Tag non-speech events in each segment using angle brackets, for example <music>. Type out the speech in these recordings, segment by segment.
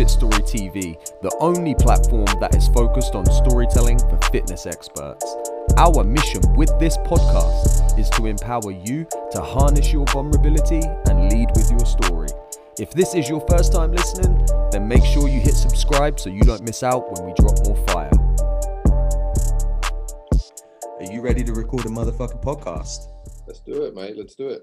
Welcome Fit Story TV, the only platform that is focused on storytelling for fitness experts. Our mission with this podcast is to empower you to harness your vulnerability and lead with your story. If this is your first time listening, then make sure you hit subscribe so you don't miss out when we drop more fire. Are you ready to record a motherfucking podcast? Let's do it, mate. Let's do it.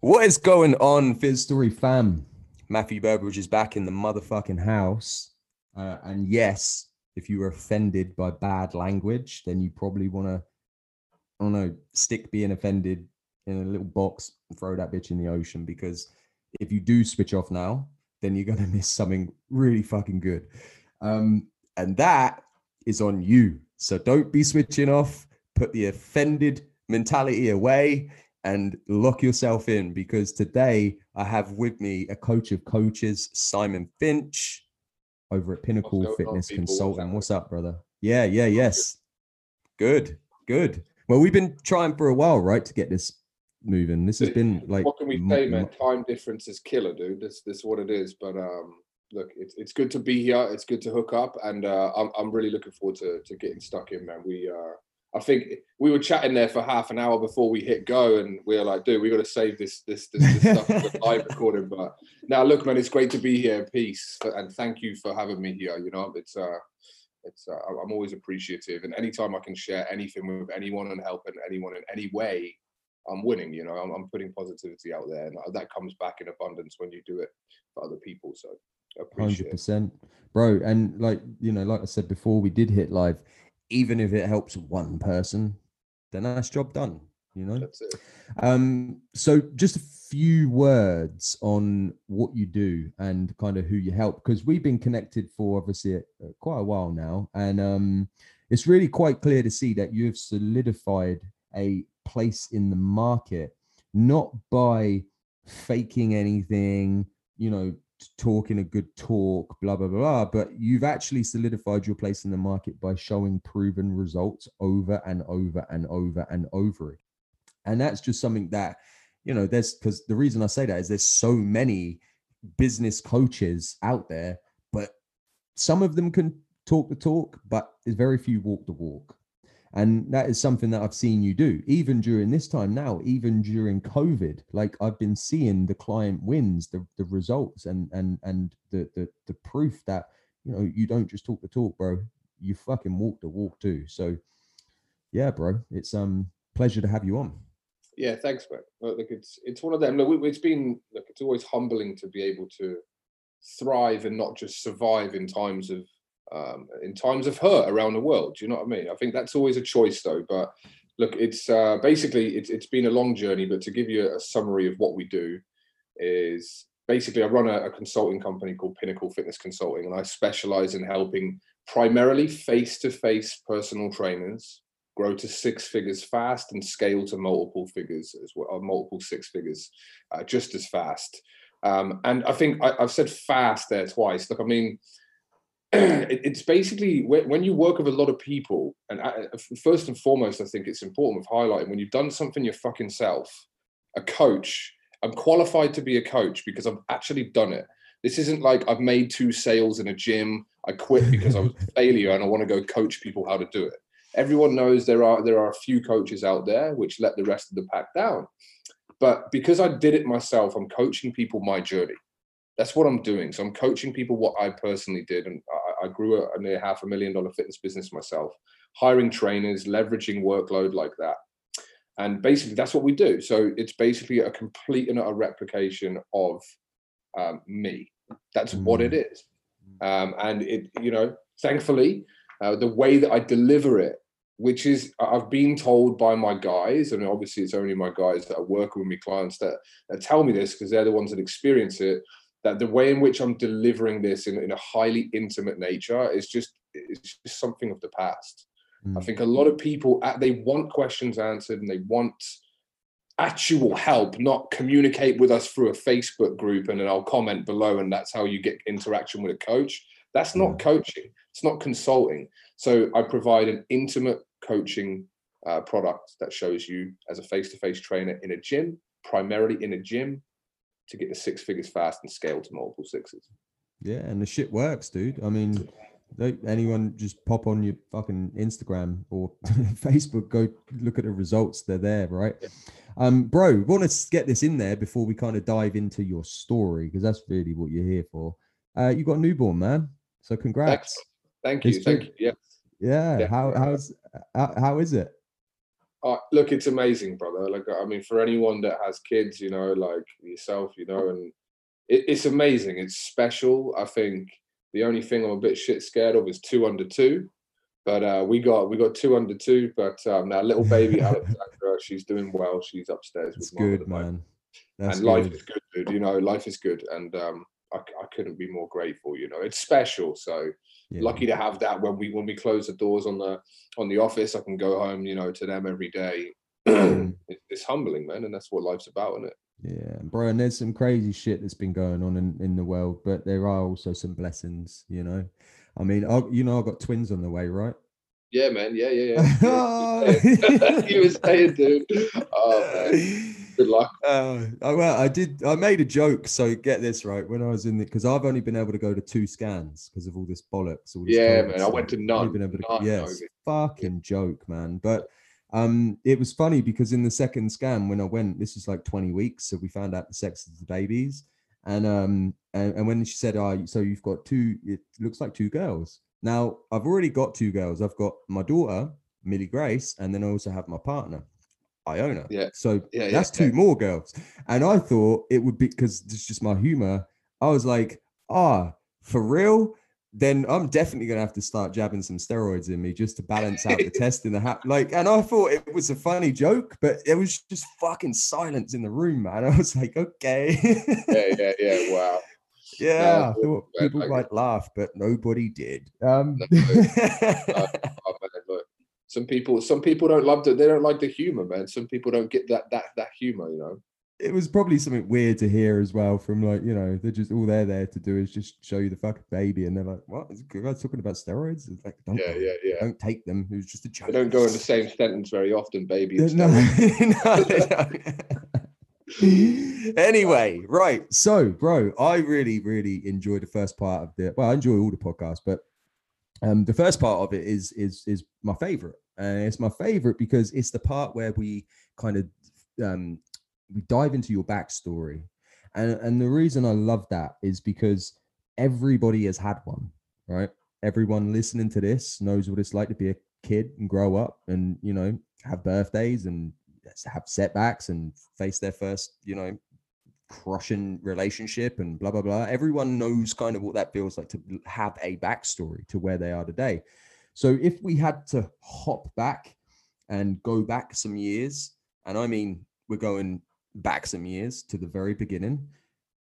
What is going on, Fit Story fam? Matthew Burbridge is back in the motherfucking house. Uh, and yes, if you were offended by bad language, then you probably want to, I don't know, stick being offended in a little box and throw that bitch in the ocean. Because if you do switch off now, then you're going to miss something really fucking good. Um, and that is on you. So don't be switching off. Put the offended mentality away and lock yourself in because today I have with me a coach of coaches, Simon Finch, over at Pinnacle Fitness Consultant. What's up, brother? Yeah, yeah, yes. Good, good. Well, we've been trying for a while, right, to get this moving. This has been like what can we say, man? Time difference is killer, dude. This this is what it is. But um look, it's it's good to be here. It's good to hook up, and uh, I'm I'm really looking forward to to getting stuck in, man. We uh I think we were chatting there for half an hour before we hit go, and we were like, "Dude, we got to save this this, this, this <laughs> stuff for live recording." But now, look, man, it's great to be here. Peace, and thank you for having me here. You know, it's uh, it's uh, I'm always appreciative, and anytime I can share anything with anyone and help anyone in any way, I'm winning. You know, I'm, I'm putting positivity out there, and that comes back in abundance when you do it for other people. So, hundred percent, bro. And like you know, like I said before, we did hit live even if it helps one person, then that's job done. You know. That's it. Um, so just a few words on what you do and kind of who you help because we've been connected for obviously uh, quite a while now, and um, it's really quite clear to see that you've solidified a place in the market, not by faking anything, you know, talking a good talk, blah, blah, blah, but you've actually solidified your place in the market by showing proven results over and over and over and over. And that's just something that, you know, there's because the reason I say that is there's so many business coaches out there, but some of them can talk the talk, but there's very few walk the walk. And that is something that I've seen you do, even during this time now, even during COVID. Like I've been seeing the client wins, the, the results, and and and the, the the proof that you know you don't just talk the talk, bro. You fucking walk the walk too. So, yeah, bro, it's um pleasure to have you on. Yeah, thanks, man. Look, it's it's one of them. Look, it's been look, it's always humbling to be able to thrive and not just survive in times of um, in times of hurt around the world. Do you know what I mean? I think that's always a choice, though. But look, it's uh, basically it's it's been a long journey. But to give you a summary of what we do is basically I run a, a consulting company called Pinnacle Fitness Consulting, and I specialize in helping primarily face-to-face personal trainers grow to six figures fast and scale to multiple figures as well, multiple six figures uh, just as fast. Um, and I think I, have said fast there twice. Look, I mean, <clears throat> it's basically when you work with a lot of people, and uh, uh, first and foremost, I think it's important with highlighting when you've done something your fucking self. A coach, I'm qualified to be a coach because I've actually done it. This isn't like I've made two sales in a gym. I quit because I was a <laughs> failure and I want to go coach people how to do it. Everyone knows there are there are a few coaches out there which let the rest of the pack down. But because I did it myself, I'm coaching people my journey that's what I'm doing. So I'm coaching people what I personally did, and I, I grew a, a near half a million dollar fitness business myself, hiring trainers, leveraging workload like that, and basically that's what we do. So it's basically a complete and utter replication of um, me. That's what it mm. um, and it you know thankfully uh, the way that I deliver it which is I've been told by my guys, and obviously it's only my guys that are working with me, clients that, that tell me this because they're the ones that experience it that the way in which I'm delivering this in, in a highly intimate nature is just it's just something of the past. Mm. I think a lot of people uh, they want questions answered and they want actual help, not communicate with us through a Facebook group and then I'll comment below and that's how you get interaction with a coach. That's not coaching. It's not consulting. So I provide an intimate coaching uh, product that shows you as a face-to-face trainer in a gym, primarily in a gym, to get the six figures fast and scale to multiple sixes. Yeah, and the shit works, dude. I mean, anyone just pop on your fucking Instagram or <laughs> Facebook, go look at the results. They're there, right? Yeah. Um, bro, want to get this in there before we kind of dive into your story because that's really what you're here for. Uh, you got a newborn, man. So congrats. Thank you. Thank you. Yeah. Yeah. yeah. How how's how, how is it? Uh, look, it's amazing, brother. Like, I mean, for anyone that has kids, you know, like yourself, you know, and it, it's amazing. It's special. I think the only thing I'm a bit shit scared of is two under two, but uh, we got we got two under two. But um, now little baby <laughs> Alexandra, she's doing well. She's upstairs. That's good, man. That's and good. life is good, dude. You know, life is good, and um, I, I couldn't be more grateful. You know, it's special. So yeah. lucky to have that when we when we close the doors on the on the office, I can go home. You know, to them every day. <clears throat> <clears throat> it's humbling, man, and that's what life's about, isn't it? Yeah, bro, and there's some crazy shit that's been going on in, in the world, but there are also some blessings, you know. I mean, I, you know, I've got twins on the way, right? Yeah, man. Yeah, yeah, yeah. you were <laughs> saying, dude. <laughs> Oh, man. Good luck. Uh, well, I did. I made a joke. So get this right. When I was in the, because I've only been able to go to two scans because of all this bollocks. All this yeah, man. Stuff. I went to none. Been able to, none yes, fucking joke, man. But um, it was funny because in the second scan when I went, this was like 20 weeks, so we found out the sex of the babies, and um, and, and when she said, "Oh, so you've got two," it looks like two girls. Now I've already got two girls. I've got my daughter Millie Grace, and then I also have my partner Iona. Yeah. So yeah, that's yeah, two yeah. more girls, and I thought it would be because it's just my humor. I was like, ah, for real then I'm definitely gonna have to start jabbing some steroids in me just to balance out the <laughs> test in the hat. Like, and I thought it was a funny joke, but it was just fucking silence in the room, man. <laughs> I was like, okay. yeah, yeah, yeah. Wow. Yeah, no, I thought people like, might laugh, but nobody did. Um, no, man, <laughs> some people, some people don't love that. They don't like the humor, man. Some people don't get that that that humor, you know? It was probably something weird to hear as well from like you know they're just all they're there to do is just show you the fucking baby and they're like what? Is guys talking about steroids? It's like don't, yeah yeah yeah. Don't take them. It was just a joke. They don't go in the same sentence very often baby <laughs> no, no, <laughs> anyway right. So bro i really really enjoy the first part of the well i enjoy all the podcasts but um the first part of it is is is my favorite and it's my favorite because it's the part where we kind of um we dive into your backstory. And and the reason I love that is because everybody has had one, right? Everyone listening to this knows what it's like to be a kid and grow up and you know have birthdays and have setbacks and face their first, you know, crushing relationship and blah blah blah. Everyone knows kind of what that feels like to have a backstory to where they are today. So if we had to hop back and go back some years, and I mean we're going back some years to the very beginning.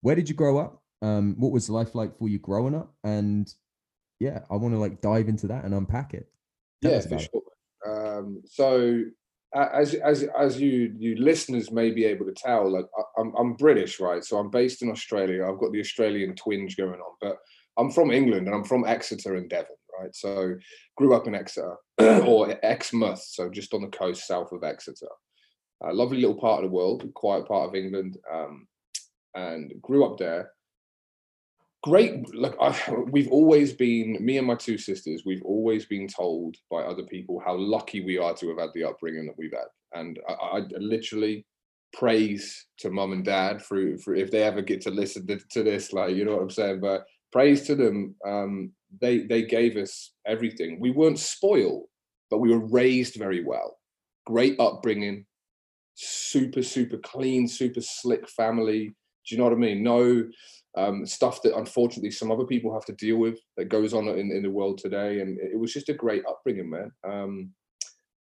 Where did you grow up? Um, what was life like for you growing up? And yeah, I want to like dive into that and unpack it. Tell yeah, for sure. Um, so as as as you you listeners may be able to tell, like I'm I'm British, right? So I'm based in Australia. I've got the Australian twinge going on, but I'm from England and I'm from Exeter and Devon, right? So grew up in Exeter <clears throat> or Exmouth, so just on the coast south of Exeter a lovely little part of the world, quiet part of England, um, and grew up there. Great. like I, we've always been me and my two sisters. We've always been told by other people how lucky we are to have had the upbringing that we've had, and I, I literally praise to mum and dad for if they ever get to listen to, to, this like you know what i'm saying but praise to them um, they they gave us everything we weren't spoiled but we were raised very well great upbringing super, super clean, super slick family. Do you know what I mean? No um, stuff that unfortunately some other people have to deal with that goes on in, in the world today. And it was just a great upbringing, man. Um,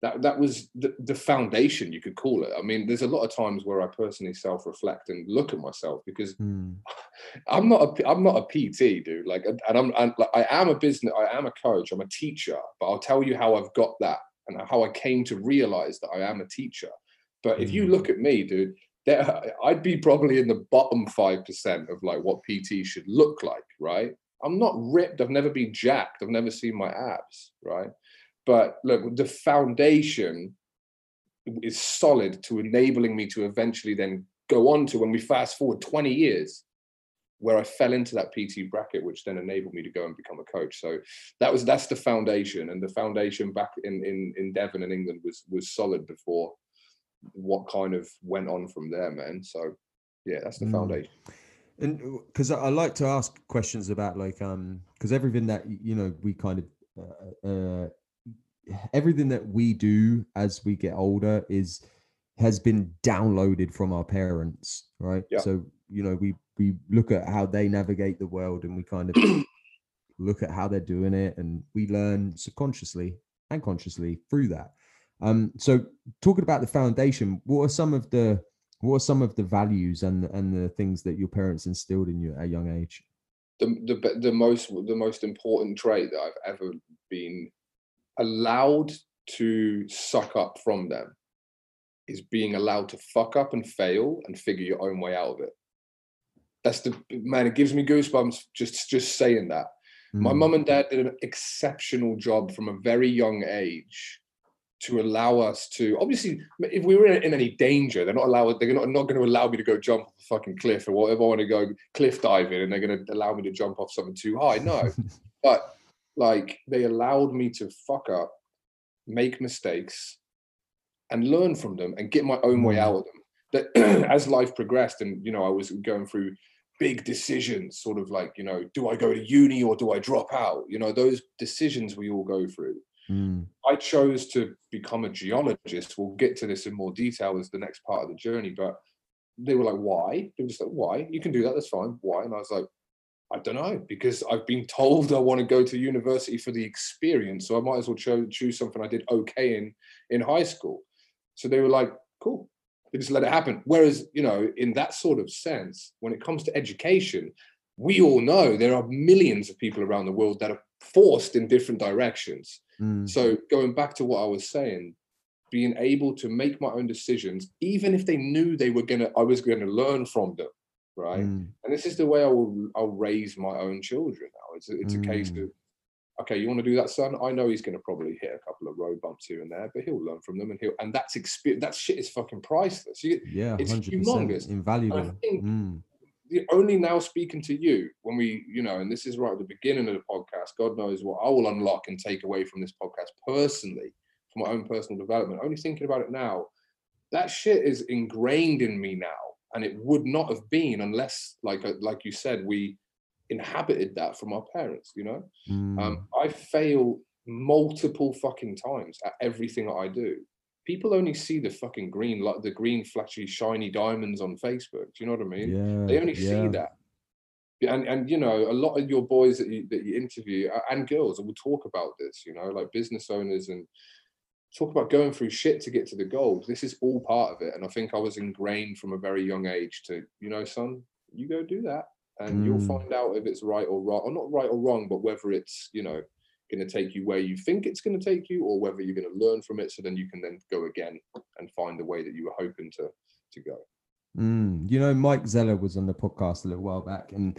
that that was the, the foundation, you could call it. I mean, there's a lot of times where I personally self-reflect and look at myself because mm. <laughs> I'm not a I'm not a PT, dude. Like, and I'm, I'm like, I am a business, I am a coach, I'm a teacher. But I'll tell you how I've got that and how I came to realize that I am a teacher but if you mm. look at me, dude, there, I'd be probably in the bottom 5% of like what PT should look like, right? I'm not ripped. I've never been jacked. I've never seen my abs, right? But look, the foundation is solid to enabling me to eventually then go on to when we fast forward 20 years where I fell into that PT bracket, which then enabled me to go and become a coach. So that was that's the foundation, and the foundation back in in in Devon and England was was solid before what kind of went on from there, man. So yeah, that's the mm. foundation. And because I like to ask questions about like um because everything that you know we kind of uh, uh, everything that we do as we get older is has been downloaded from our parents, right? Yeah. So you know we we look at how they navigate the world and we kind of <clears throat> look at how they're doing it and we learn subconsciously and consciously through that um so talking about the foundation what are some of the what are some of the values and and the things that your parents instilled in you at a young age the the, the most the most important trait that i've ever been allowed to suck up from them is being allowed to fuck up and fail and figure your own way out of it that's the man. It gives me goosebumps just just saying that. Mm. My mum and dad did an exceptional job from a very young age to allow us to obviously if we were in, any danger they're not allowed they're not, not going to allow me to go jump off a fucking cliff or whatever i want to go cliff diving and they're going to allow me to jump off something too high no <laughs> but like they allowed me to fuck up make mistakes and learn from them and get my own way mm. out of them that <clears throat> as life progressed and you know i was going through big decisions, sort of like, you know, do I go to uni or do I drop out? You know, those decisions we all go through. Mm. I chose to become a geologist. We'll get to this in more detail as the next part of the journey, but they were like, why? They were just like, why? You can do that, that's fine. Why? And I was like, I don't know, because I've been told I want to go to university for the experience. So I might as well cho- choose something I did okay in in high school. So they were like, cool, they just let it happen. Whereas, you know, in that sort of sense, when it comes to education, we all know there are millions of people around the world that are forced in different directions. Mm. So going back to what I was saying, being able to make my own decisions, even if they knew they were gonna, I was gonna learn from them, right? Mm. And this is the way I will, I'll raise my own children now. It's, it's mm. a case mm. of okay, you want to do that, son? I know he's going to probably hit a couple of road bumps here and there, but he'll learn from them, and he'll and that's experience. That shit is fucking priceless. You, yeah, it's humongous, invaluable. Mm. The, only now speaking to you when we, you know, and this is right at the beginning of the podcast. God knows what I will unlock and take away from this podcast personally for my own personal development. Only thinking about it now, that shit is ingrained in me now, and it would not have been unless, like, uh, like you said, we inhabited that from our parents, you know? Mm. Um, I fail multiple fucking times at everything that I do. People only see the fucking green, like the green, flashy, shiny diamonds on Facebook. Do you know what I mean? Yeah, they only yeah. see that. And and you know, a lot of your boys that you that you interview and girls will talk about this, you know, like business owners and talk about going through shit to get to the goal. This is all part of it. And I think I was ingrained from a very young age to, you know, son, you go do that and mm. you'll find out if it's right or wrong, or not right or wrong, but whether it's you know going to take you where you think it's going to take you, or whether you're going to learn from it, so then you can then go again and find the way that you were hoping to to go. Mm. You know, Mike Zeller was on the podcast a little while back, and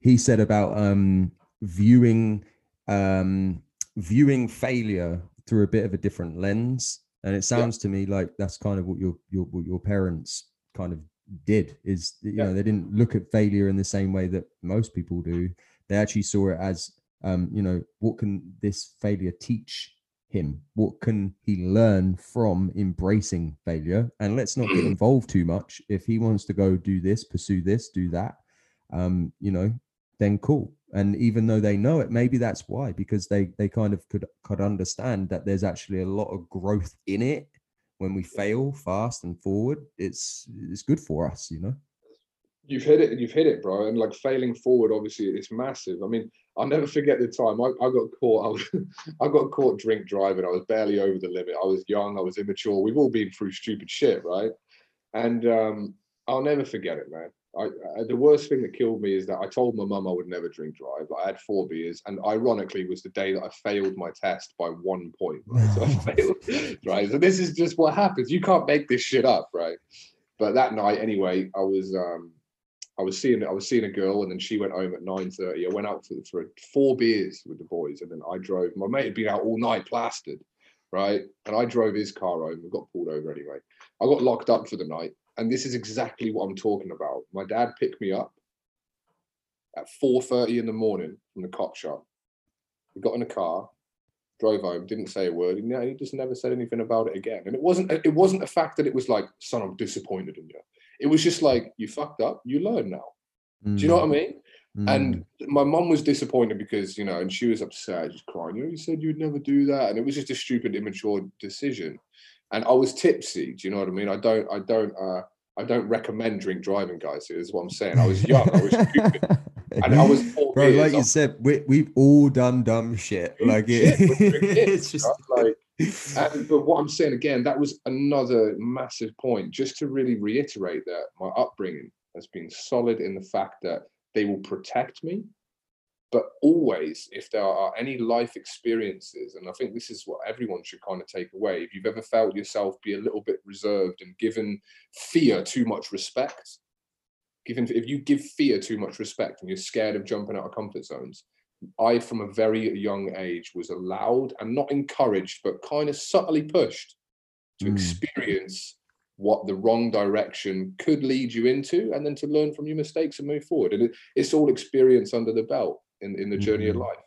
he said about um, viewing um, viewing failure through a bit of a different lens. And it sounds yeah. to me like that's kind of what your your what your parents kind of did is you yeah. know they didn't look at failure in the same way that most people do they actually saw it as um you know what can this failure teach him what can he learn from embracing failure and let's not get involved too much if he wants to go do this pursue this do that um you know then cool and even though they know it maybe that's why because they they kind of could could understand that there's actually a lot of growth in it when we fail fast and forward, it's it's good for us, you know. You've hit it, and you've hit it, bro. And like failing forward, obviously, it's massive. I mean, I'll never forget the time I, I got caught. I, was, <laughs> I got caught drink driving. I was barely over the limit. I was young. I was immature. We've all been through stupid shit, right? And um, I'll never forget it, man. I, I, the worst thing that killed me is that I told my mum I would never drink drive. But I had four beers, and ironically, was the day that I failed my test by one point. Right? So I <laughs> failed, right? So this is just what happens. You can't make this shit up, right? But that night, anyway, I was um, I was seeing I was seeing a girl, and then she went home at nine thirty. I went out for, for four beers with the boys, and then I drove. My mate had been out all night, plastered, right? And I drove his car home. and got pulled over anyway. I got locked up for the night and this is exactly what I'm talking about. My dad picked me up at 4:30 in the morning from the cop shop. We got in a car, drove home, didn't say a word, and he just never said anything about it again. And it wasn't it wasn't a fact that it was like, son, I'm disappointed in you. It was just like, you fucked up, you learn now. Mm. Do you know what I mean? Mm. And my mom was disappointed because, you know, and she was upset, just crying. You know, you said you'd never do that. And it was just a stupid, immature decision. And I was tipsy. Do you know what I mean? I don't, I don't, uh, I don't recommend drink driving, guys. Is what I'm saying. I was young. I was stupid. <laughs> and I was bro. Like you said, we we've all done dumb shit. Like it, <laughs> it's just like. <laughs> And, but what I'm saying again, that was another massive point. Just to really reiterate that my upbringing has been solid in the fact that they will protect me but always if there are any life experiences and i think this is what everyone should kind of take away if you've ever felt yourself be a little bit reserved and given fear too much respect given if you give fear too much respect and you're scared of jumping out of comfort zones i from a very young age was allowed and not encouraged but kind of subtly pushed to mm. experience what the wrong direction could lead you into and then to learn from your mistakes and move forward and it, it's all experience under the belt in, in the journey mm-hmm. of life.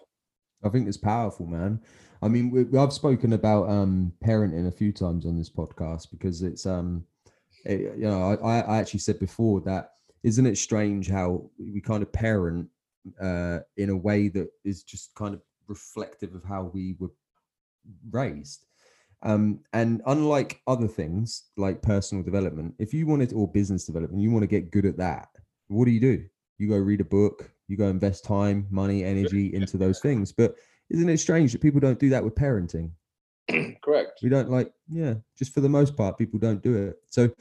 I think it's powerful, man. I mean, we, I've spoken about um, parenting a few times on this podcast because it's, um, it, you know, I, I actually said before that isn't it strange how we kind of parent uh, in a way that is just kind of reflective of how we were raised. Um, and unlike other things like personal development, if you wanted or business development, you want to get good at that. What do you do? You go read a book, you go invest time, money, energy into those things. But isn't it strange that people don't do that with parenting? <clears throat> Correct. We don't like, yeah, just for the most part, people don't do it. So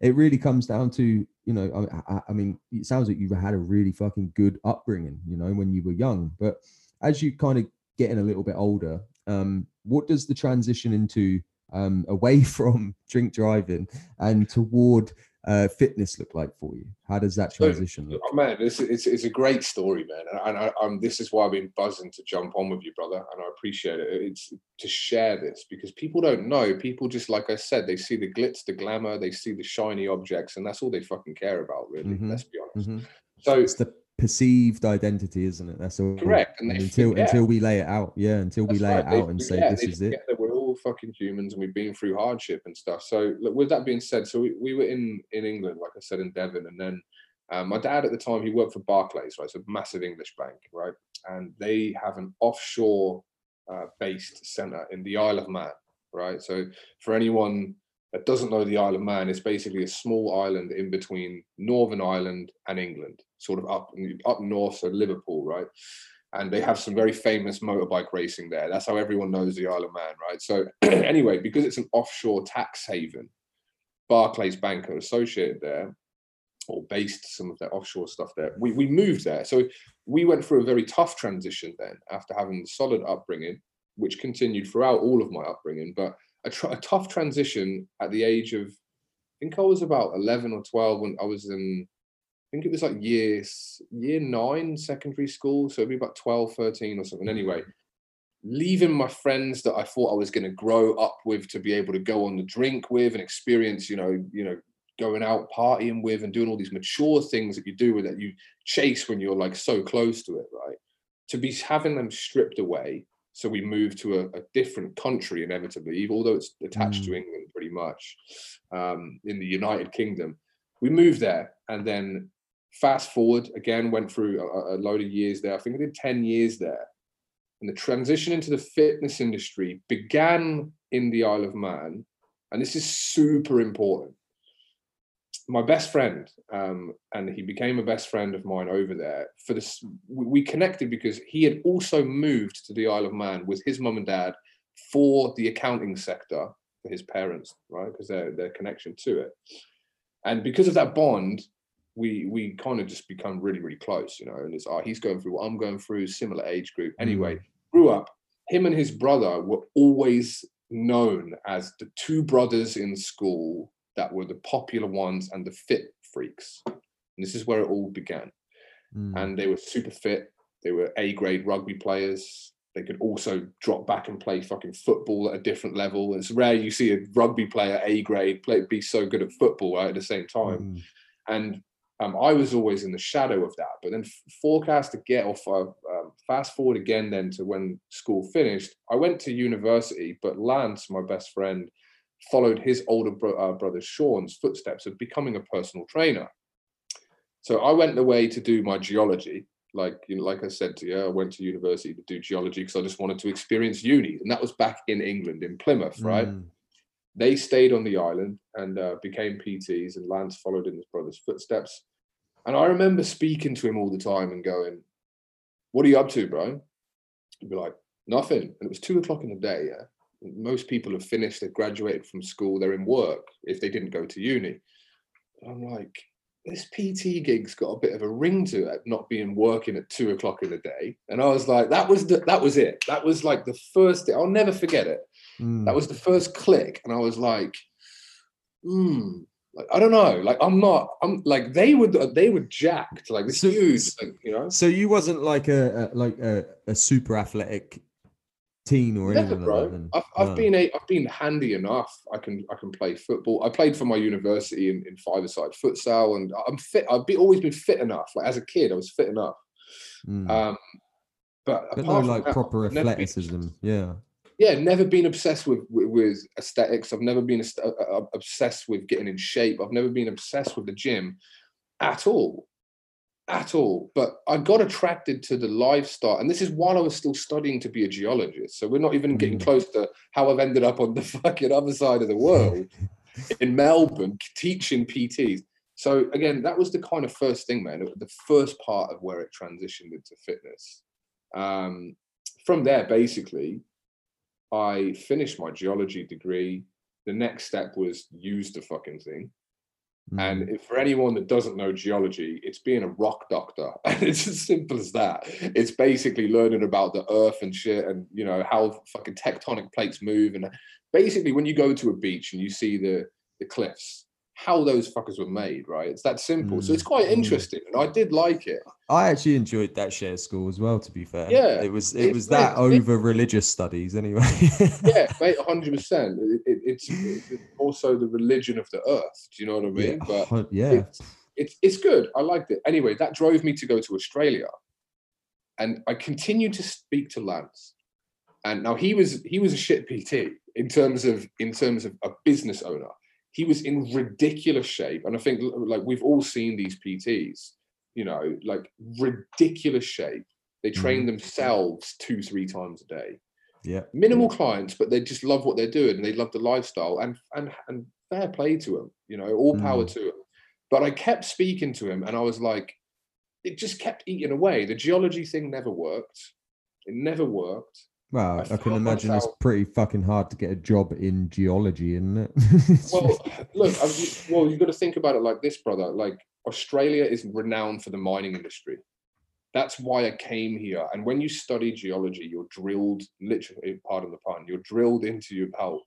it really comes down to, you know, I, I mean, it sounds like you've had a really fucking good upbringing, you know, when you were young. But as you kind of getting a little bit older, um, what does the transition into um, away <laughs> from drink driving and toward uh, fitness look like for you? How does that transition look? Oh, man, it's, it's, it's a great story, man. And, I, am this is why I've been buzzing to jump on with you, brother. And I appreciate it. It's to share this because people don't know. People just, like I said, they see the glitz, the glamour, they see the shiny objects, and that's all they fucking care about, really. Mm-hmm. Let's be honest. Mm-hmm. So it's the perceived identity, isn't it? That's all. Correct. And, until forget. until we lay it out, yeah. Until that's we lay right. it out they and say this is it. Fucking humans and we've been through hardship and stuff. So with that being said, so we, we were in in England, like I said, in Devon, and then um, my dad at the time he worked for Barclays, right? It's a massive English bank, right? And they have an offshore uh, based center in the Isle of Man, right? So for anyone that doesn't know the Isle of Man, it's basically a small island in between Northern Ireland and England, sort of up up north, so Liverpool, right? And they have some very famous motorbike racing there. That's how everyone knows the Isle of Man, right? So <clears throat> anyway, because it's an offshore tax haven, Barclays Bank are associated there or based some of their offshore stuff there. We, we moved there. So we went through a very tough transition then after having the solid upbringing, which continued throughout all of my upbringing. But a, tr- a tough transition at the age of, I think I was about 11 or 12 when I was in, think it was like year, year nine secondary school. So it'd be about 12, 13 or something. Anyway, leaving my friends that I thought I was going to grow up with to be able to go on the drink with and experience, you know, you know, going out partying with and doing all these mature things that you do with that you chase when you're like so close to it, right? To be having them stripped away so we moved to a, a different country inevitably, although it's attached mm. to England pretty much um, in the United Kingdom. We moved there and then fast forward again, went through a, a load of years there. I think I did 10 years there. And the transition into the fitness industry began in the Isle of Man. And this is super important my best friend, um, and he became a best friend of mine over there. For this, we connected because he had also moved to the Isle of Man with his mum and dad for the accounting sector for his parents, right? Because their their connection to it, and because of that bond, we we kind of just become really really close, you know. And it's oh, he's going through what I'm going through, similar age group. Anyway, mm. grew up. Him and his brother were always known as the two brothers in school that were the popular ones and the fit freaks. And this is where it all began. Mm. And they were super fit. They were A grade rugby players. they could also drop back and play fucking football at a different level. It's rare you see a rugby player A grade play be so good at football right, at the same time. Mm. And um, I was always in the shadow of that. But then forecast to get off, uh, um, fast forward again then to when school finished. I went to university, but Lance, my best friend, followed his older bro- uh, brother Sean's footsteps of becoming a personal trainer. So I went away to do my geology. Like you know, like I said to you, I went to university to do geology because I just wanted to experience uni, and that was back in England in Plymouth, right? Mm. They stayed on the island and uh, became PTs, and Lance followed in his brother's footsteps. And I remember speaking to him all the time and going, What are you up to, bro? He'd be like, Nothing. And it was two o'clock in the day. Yeah. Most people have finished, they've graduated from school, they're in work if they didn't go to uni. And I'm like, this PT gig's got a bit of a ring to it, not being working at two o'clock in the day. And I was like, that was the, that was it. That was like the first thing. I'll never forget it. Mm. That was the first click. And I was like, hmm, like, I don't know. Like I'm not. I'm like they would. They were jacked. Like this so, huge. Like, you know. So you wasn't like a, a like a, a, super athletic teen or Never, anything bro. like that. I've, I've no. been a, I've been handy enough. I can I can play football. I played for my university in, in five-a-side futsal, and I'm fit. I've be, always been fit enough. Like as a kid, I was fit enough. Mm. Um, but, but no like that, proper athleticism. Yeah yeah, never been obsessed with, with, with aesthetics. I've never been uh, uh, obsessed with getting in shape. I've never been obsessed with the gym at all, at all. But I got attracted to the lifestyle, and this is while I was still studying to be a geologist. So we're not even getting mm. close to how I've ended up on the <laughs> fucking other side of the world <laughs> in Melbourne teaching PTs. So again, that was the kind of first thing, man. The first part of where it transitioned into fitness. Um, from there, basically, I finished my geology degree. The next step was use the fucking thing. Mm. And if, for anyone that doesn't know geology, it's being a rock doctor. <laughs> And it's as simple as that. It's basically learning about the earth and shit and, you know, how fucking tectonic plates move. And basically, when you go to a beach and you see the, the cliffs, how those fuckers were made, right? It's that simple. Mm. So it's quite mm. interesting, and I did like it. I actually enjoyed that share school as well. To be fair, yeah, it was it, it was that over religious studies anyway. <laughs> yeah, mate, hundred percent. It's it's also the religion of the earth. Do you know what I mean? Yeah, but yeah, it's, it's it's good. I liked it. Anyway, that drove me to go to Australia, and I continued to speak to Lance. And now he was he was a shit PT in terms of in terms of a business owner he was in ridiculous shape. And I think like we've all seen these PTs, you know, like ridiculous shape. They train mm. themselves two, three times a day. Yeah. Minimal clients, but they just love what they're doing and they love the lifestyle and and and fair play to them, you know, all power mm. to them. But I kept speaking to him and I was like, it just kept eating away. The geology thing never worked. It never worked. Well, I, I can imagine it's pretty fucking hard to get a job in geology, isn't it? <laughs> well, look, i well, you've got to think about it like this, brother. Like Australia is renowned for the mining industry. That's why I came here. And when you study geology, you're drilled, literally, pardon the pun, you're drilled into your out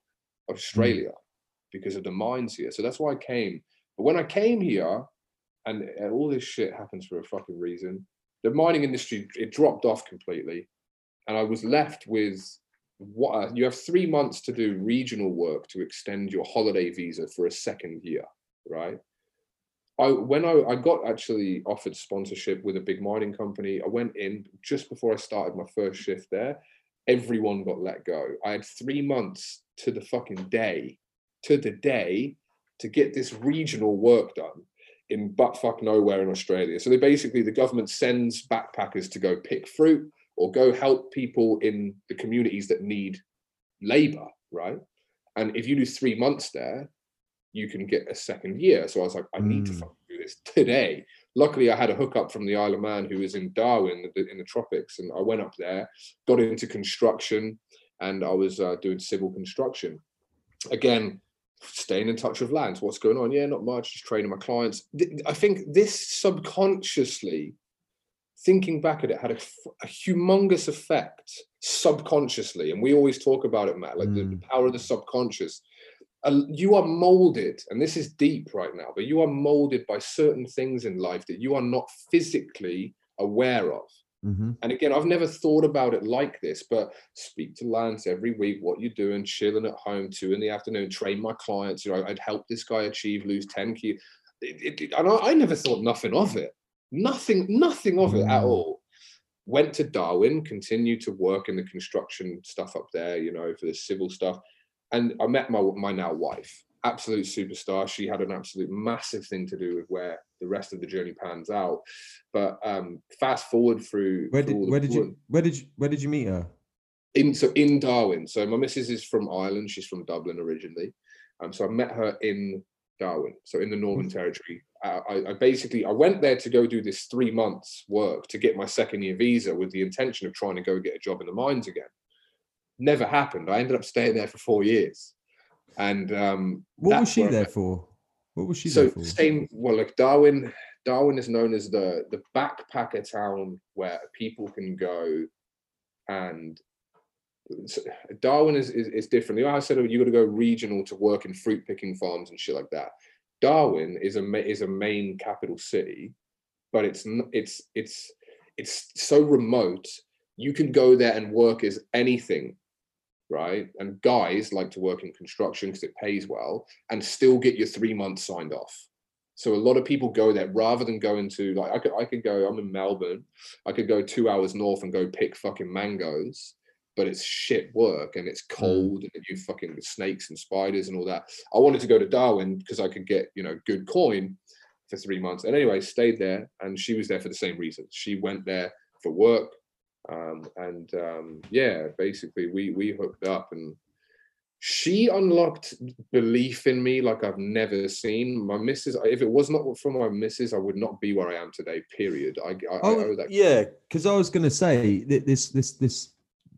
Australia mm. because of the mines here. So that's why I came. But when I came here, and, and all this shit happens for a fucking reason, the mining industry it dropped off completely and I was left with what uh, you have three months to do regional work to extend your holiday visa for a second year, right? I when I, I got actually offered sponsorship with a big mining company, I went in just before I started my first shift there. Everyone got let go. I had three months to the fucking day, to the day, to get this regional work done in butt fuck nowhere in Australia. So they basically the government sends backpackers to go pick fruit or go help people in the communities that need labor, right? And if you do three months there, you can get a second year. So I was like, I need to hmm. do this <laughs> today. Luckily, I had a hookup from the Isle of Man who was in Darwin in the tropics, and I went up there, got into construction, and I was uh, doing civil construction. Again, staying in touch with Lance. What's going on? Yeah, not much. Just training my clients. I think this subconsciously thinking back at it had a, a, humongous effect subconsciously and we always talk about it matt like mm. the, the, mm. power of the subconscious uh, you are molded and this is deep right now but you are molded by certain things in life that you are not physically aware of Mm-hmm. And again, I've never thought about it like this, but speak to Lance every week, what you're doing, chilling at home, two in the afternoon, train my clients. You know, I'd help this guy achieve, lose 10 kilos. It, it, and I, I, never thought nothing of it. Nothing, nothing of it at mm. all. Went to Darwin, continued to work in the construction stuff up there, you know, for the civil stuff. And I met my my now wife absolute superstar. She had an absolute massive thing to do with where the rest of the journey pans out. But um, fast forward through. Where did where did you where did you where did you meet her? In so in Darwin. So my missus is from Ireland. She's from Dublin originally. Um, so I met her in Darwin. So in the Northern mm-hmm. Territory. I, I basically I went there to go do this three months work to get my second year visa with the intention of trying to go get a job in the mines again. Never happened. I ended up staying there for four years. And um, what was she there for? What was she so there for? Same. Well, like Darwin. Darwin is known as the the backpacker town where people can go, and Darwin is is, is different. You know, I said you got to go regional to work in fruit picking farms and shit like that. Darwin is a is a main capital city, but it's it's it's it's so remote. You can go there and work as anything right? And guys like to work in construction because it pays well and still get your three months signed off. So a lot of people go there rather than going to like I could I could go, I'm in Melbourne, I could go two hours north and go pick fucking mangoes, but it's shit work and it's mm. cold and you fucking snakes and spiders and all that. I wanted to go to Darwin because I could get, you know, good coin for three months. And anyway, stayed there and she was there for the same reason. She went there for work, um, and um, yeah, basically we we hooked up and she unlocked belief in me like I've never seen. My missus, if it was not for my missus, I would not be where I am today. Period. I, I, oh, I owe that. Yeah, because I was going to say this this this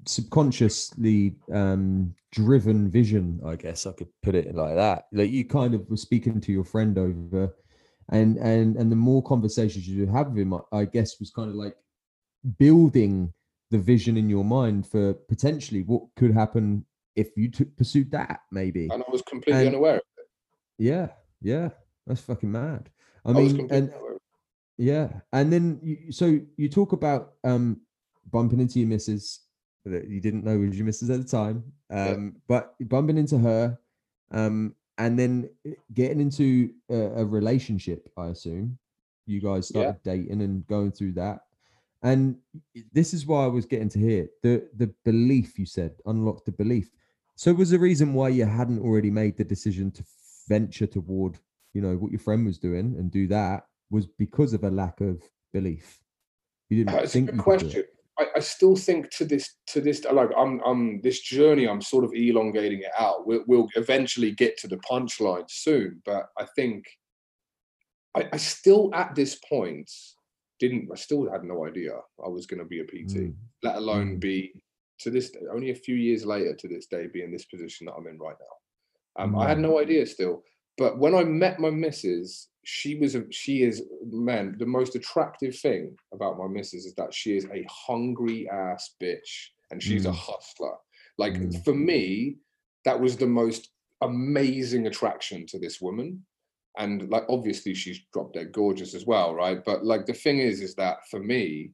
subconsciously um driven vision i guess i could put it like that. Like you kind of were speaking to your friend over and and and the more conversations you have with him i guess was kind of like building the vision in your mind for potentially what could happen if you took pursued that maybe. And i was completely and, unaware of it. Yeah yeah that's fucking mad. I, I mean and yeah and then you, so you talk about um bumping into your missus that you didn't know was your missus at the time um yeah. but bumping into her um and then getting into a, a relationship i assume you guys started yeah. dating and going through that and this is why I was getting to hear the the belief you said, unlock the belief. So it was the reason why you hadn't already made the decision to venture toward, you know, what your friend was doing and do that was because of a lack of belief. You didn't think a good question. I, I, still think to this to this like I'm I'm this journey I'm sort of elongating it out. We'll, we'll eventually get to the punchline soon, but I think I, I still at this point didn't I still had no idea I was going to be a PT, mm. let alone mm. be to this only a few years later to this day be in this position that I'm in right now. Um, mm. I had mm. no idea still, but when I met my missus, she was a she is man the most attractive thing about my missus is that she is a hungry ass bitch and she's a mm. hustler. Like mm. for me, that was the most amazing attraction to this woman and like obviously she's drop dead gorgeous as well right but like the thing is is that for me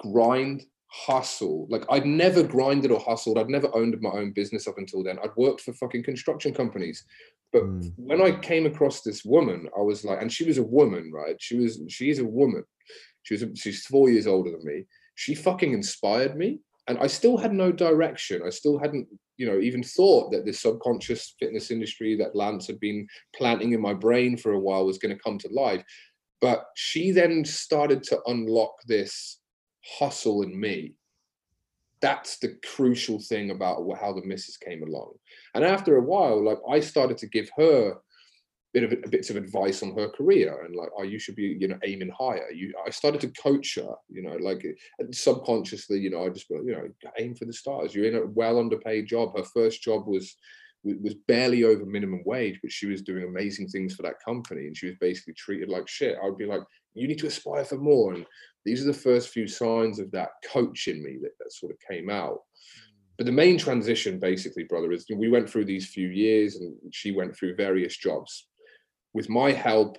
grind hustle. Like i'd never grinded or hustled. I'd never owned my own business up until then. I'd worked for fucking construction companies. But mm. when i came across this woman i was like and she was a woman right? She was she's a woman. She was a, she's four years older than me. She fucking inspired me and i still had no direction. I still hadn't you know even thought that this subconscious fitness industry that Lance had been planting in my brain for a while was going to come to life. But she then started to unlock this hustle in me. That's the crucial thing about how the missus came along. And after a while, like I started to give her bit of bits of advice on her career and like oh you should be you know aiming higher you i started to coach her you know like subconsciously you know i just you know aim for the stars you're in a well underpaid job her first job was was barely over minimum wage but she was doing amazing things for that company and she was basically treated like shit i would be like you need to aspire for more and these are the first few signs of that coach in me that, that sort of came out but the main transition basically brother is we went through these few years and she went through various jobs with my help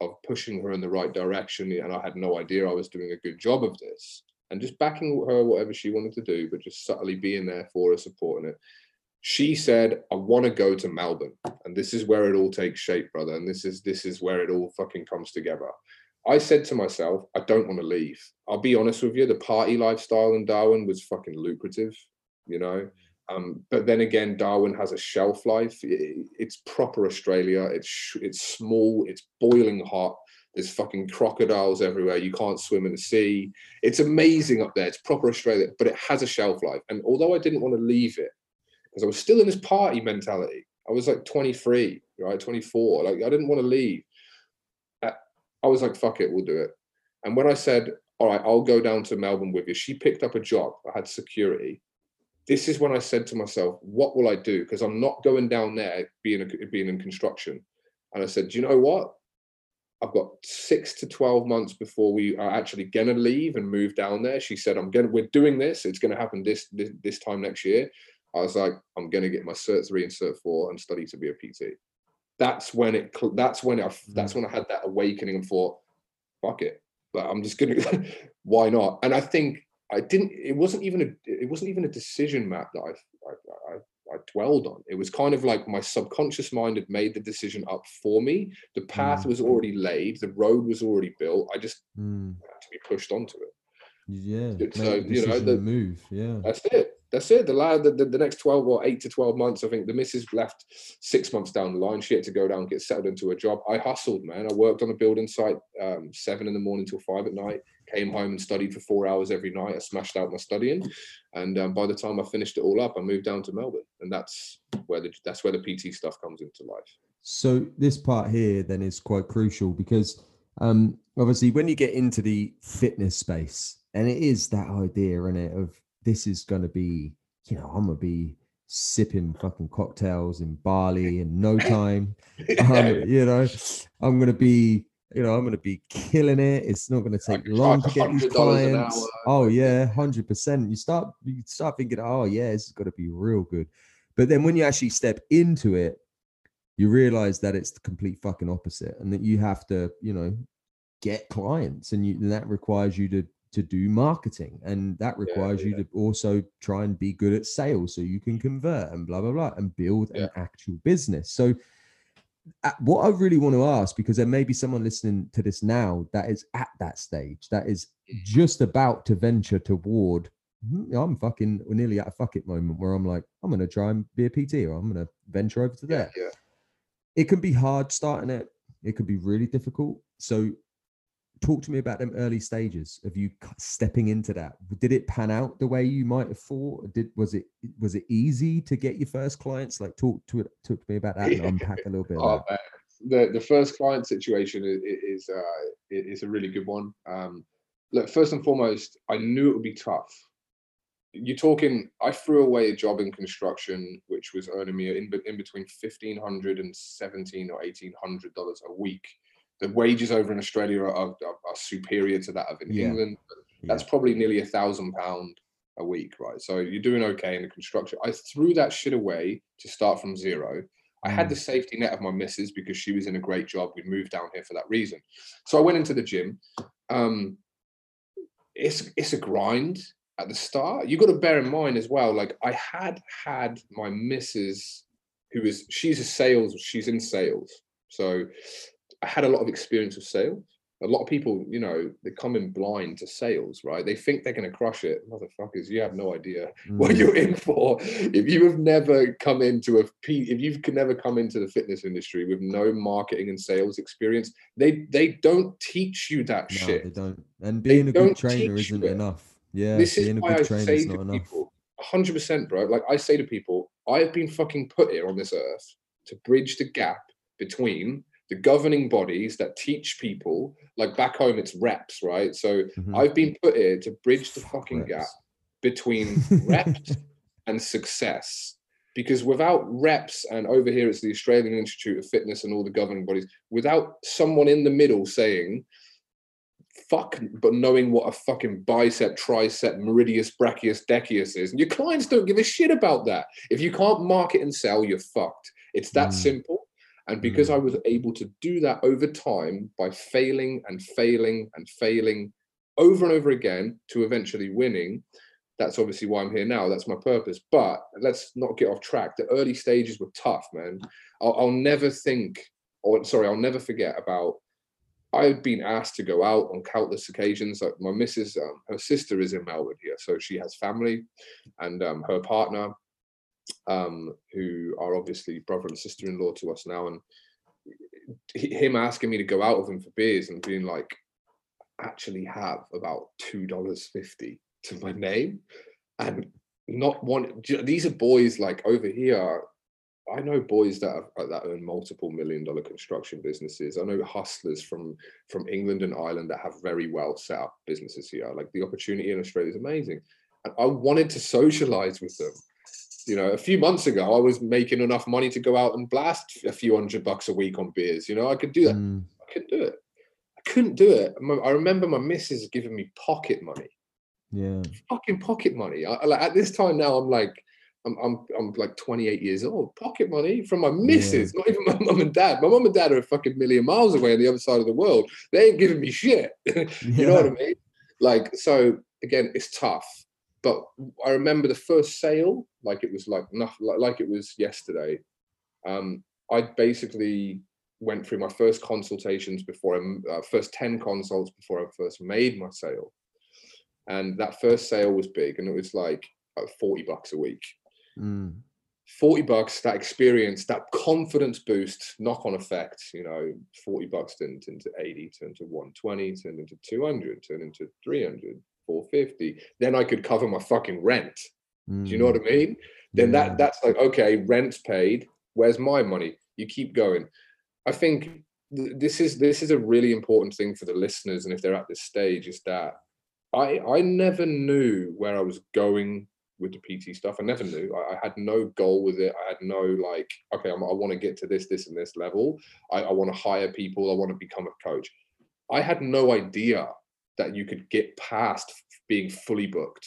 of pushing her in the right direction. And I had no idea I was doing a good job of this and just backing her whatever she wanted to do, but just subtly being there for her, supporting it. She said, I want to go to Melbourne. And this is where it all takes shape, brother. And this is this is where it all fucking comes together. I said to myself, I don't want to leave. I'll be honest with you, the party lifestyle in Darwin was fucking lucrative, you know. Um, but then again, Darwin has a shelf life. It, it's proper Australia. It's it's small. It's boiling hot. There's fucking crocodiles everywhere. You can't swim in the sea. It's amazing up there. It's proper Australia, but it has a shelf life. And although I didn't want to leave it, because I was still in this party mentality, I was like 23, right, 24. Like I didn't want to leave. I was like, fuck it, we'll do it. And when I said, all right, I'll go down to Melbourne with you, she picked up a job. I had security this is when I said to myself, what will I do? Because I'm not going down there being a, being in construction. And I said, do you know what? I've got six to 12 months before we are actually going to leave and move down there. She said, I'm going to, we're doing this. It's going to happen this, this, this time next year. I was like, I'm going to get my cert three and cert four and study to be a PT. That's when it, that's when I, that's mm. when I had that awakening and thought, fuck it. But I'm just going <laughs> to, why not? And I think I didn't. It wasn't even a. It wasn't even a decision map that I, I, I, I dwelled on. It was kind of like my subconscious mind had made the decision up for me. The path mm. was already laid. The road was already built. I just mm. had to be pushed onto it. Yeah. So you know the move. Yeah. That's it that's it. The lad, the, the, the, next 12 or eight to 12 months, I think the missus left six months down the line. She had to go down, get settled into a job. I hustled, man. I worked on a building site um, seven in the morning till five at night, came home and studied for four hours every night. I smashed out my studying. And um, by the time I finished it all up, I moved down to Melbourne. And that's where the, that's where the PT stuff comes into life. So this part here then is quite crucial because um, obviously when you get into the fitness space, and it is that idea in it of this is going to be, you know, I'm going to be sipping fucking cocktails in Bali <laughs> in no time. um, you know, I'm going to be, you know, I'm going to be killing it. It's not going to take long to get these clients. Oh yeah, hundred percent. You start, you start thinking, oh yeah, this has got to be real good. But then when you actually step into it, you realize that it's the complete fucking opposite, and that you have to, you know, get clients, and you and that requires you to to do marketing and that requires yeah, yeah. you to also try and be good at sales so you can convert and blah blah blah and build yeah. an actual business so uh, what i really want to ask because there may be someone listening to this now that is at that stage that is mm-hmm. just about to venture toward hmm, i'm fucking nearly at a fuck it moment where i'm like i'm going to try and be a pt or i'm going to venture over to there yeah. it can be hard starting it it could be really difficult so talk to me about them early stages of you stepping into that. Did it pan out the way you might have thought? Did was it was it easy to get your first clients? Like talk to it talk to me about that and <laughs> unpack a little bit oh, the the first client situation is is, uh, is a really good one. Um look first and foremost i knew it would be tough. You're talking i threw away a job in construction which was earning me in, in between 1500 and 17 or 1800 dollars a week the wages over in Australia are, are, are superior to that of in yeah. England. That's yeah. probably nearly a thousand pound a week, right? So you're doing okay in the construction. I threw that shit away to start from zero. I had the mm. safety net of my missus because she was in a great job. We moved down here for that reason. So I went into the gym. Um, it's it's a grind at the start. You got to bear in mind as well. Like I had had my missus, who is she's a sales. She's in sales. So I had a lot of experience with sales. A lot of people, you know, they come in blind to sales, right? They think they're going to crush it. Motherfuckers, you have no idea mm. <laughs> what you're in for. If you have never come into a, if you've never come into the fitness industry with no marketing and sales experience, they they don't teach you that no, shit. They don't. And being they a good trainer isn't enough. Yeah, this is why I say to people, hundred percent, bro. Like I say to people, I have been fucking put here on this earth to bridge the gap between the governing bodies that teach people, like back home, it's reps, right? So mm-hmm. I've been put here to bridge the fucking reps. gap between <laughs> reps and success. Because without reps, and over here it's the Australian Institute of Fitness and all the governing bodies, without someone in the middle saying, fuck, but knowing what a fucking bicep, tricep, meridius, brachius, decius is, and your clients don't give a shit about that. If you can't market and sell, you're fucked. It's that mm. simple. And because mm. I was able to do that over time by failing and failing and failing over and over again to eventually winning, that's obviously why I'm here now. That's my purpose. But let's not get off track. The early stages were tough, man. I'll, I'll never think, or sorry, I'll never forget about. I've been asked to go out on countless occasions. Like my missus, um, her sister is in Melbourne here, so she has family, and um, her partner, um, who are obviously brother and sister-in-law to us now, and him asking me to go out with him for beers and being like, actually have about two dollars fifty to my name and not one these are boys like over here I know boys that that earn multiple million dollar construction businesses. I know hustlers from from England and Ireland that have very well set up businesses here. Like the opportunity in Australia is amazing, and I wanted to socialize with them. You know, a few months ago, I was making enough money to go out and blast a few hundred bucks a week on beers. You know, I could do that. Mm. I could do it. I couldn't do it. I remember my missus giving me pocket money yeah. Fucking pocket money. I, like at this time now, I'm like, I'm, I'm, I'm like 28 years old. Pocket money from my missus, yeah. not even my <laughs> mum and dad. My mum and dad are a fucking million miles away on the other side of the world. They ain't giving me shit. <laughs> you yeah. know what I mean? Like, so again, it's tough. But I remember the first sale, like it was like nothing, like it was yesterday. Um, I basically went through my first consultations before I, uh, first 10 consults before I first made my sale and that first sale was big and it was like, 40 bucks a week mm. 40 bucks that experience that confidence boost knock-on effect you know 40 bucks turned into 80 turned to 120 turned into 200 turned into 300 450 then i could cover my fucking rent mm. do you know what i mm. mean then yeah. that that's like okay rent's paid where's my money you keep going i think this is this is a really important thing for the listeners and if they're at this stage is that I I never knew where I was going with the PT stuff. I never knew. I, I had no goal with it. I had no like, okay, I'm, i want to get to this, this, and this level. I, I want to hire people. I want to become a coach. I had no idea that you could get past being fully booked.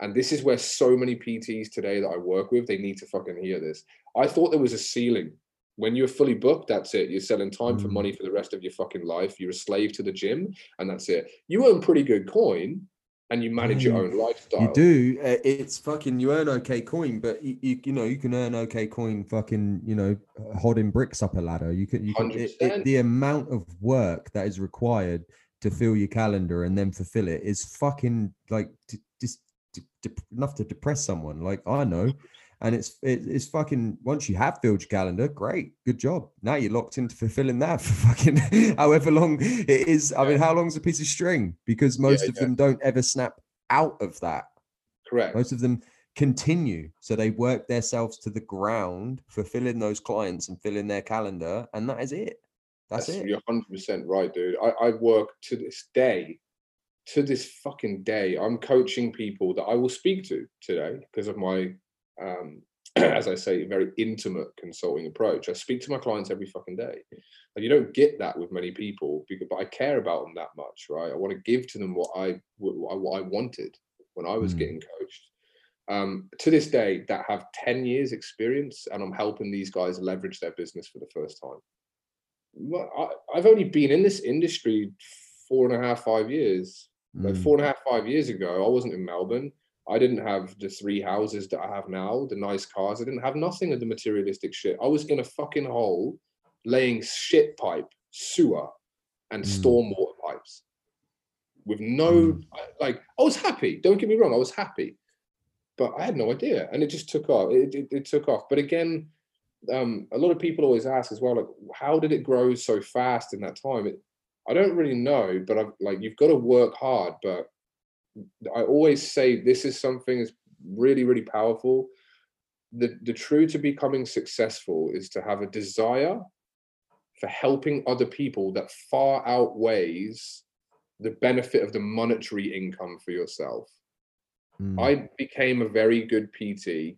And this is where so many PTs today that I work with, they need to fucking hear this. I thought there was a ceiling when you're fully booked, that's it. You're selling time for money mm. for the rest of your fucking life. You're a slave to the gym, and that's it. You earn pretty good coin, and you manage your own lifestyle. You do. Uh, it's fucking. You earn okay coin, but you, you, you know you can earn okay coin. Fucking you know, holding bricks up a ladder. You can. You can. It, it, the amount of work that is required to fill your calendar and then fulfill it is fucking like just enough to depress someone. Like I know. And it's it, it's fucking once you have filled your calendar great good job. Now you're locked into fulfilling that <laughs> for fucking however long it is. I mean how long's a piece of string? Because most yeah, of yeah. them don't ever snap out of that. Correct. Most of them continue. So they work themselves to the ground fulfilling those clients and filling their calendar and that is it that's, that's it you're 100% right dude I, I work to this day to this fucking day i'm coaching people that i will speak to today because of my um, <clears throat> as I say, very intimate consulting approach. I speak to my clients every fucking day. And you don't get that with many people, because, but I care about them that much, right? I want to give to them what I what I wanted when I was mm. getting coached. Um, to this day, that have 10 years experience, and I'm helping these guys leverage their business for the first time. I, have only been in this industry four and a half, five years. Mm. Like four and a half, five years ago, I wasn't in Melbourne. I didn't have the three houses that I have now, the nice cars. I didn't have nothing of the materialistic shit. I was in a fucking hole laying shit pipe, sewer, and mm. stormwater pipes with no, mm. like, I was happy. Don't get me wrong, I was happy. But I had no idea. And it just took off. It, it, it took off. But again, um, a lot of people always ask as well, like, how did it grow so fast in that time? It, I don't really know, but I've like, you've got to work hard. But I always say this is something that's really, really powerful. The, the true to becoming successful is to have a desire for helping other people that far outweighs the benefit of the monetary income for yourself. Mm. I became a very good PT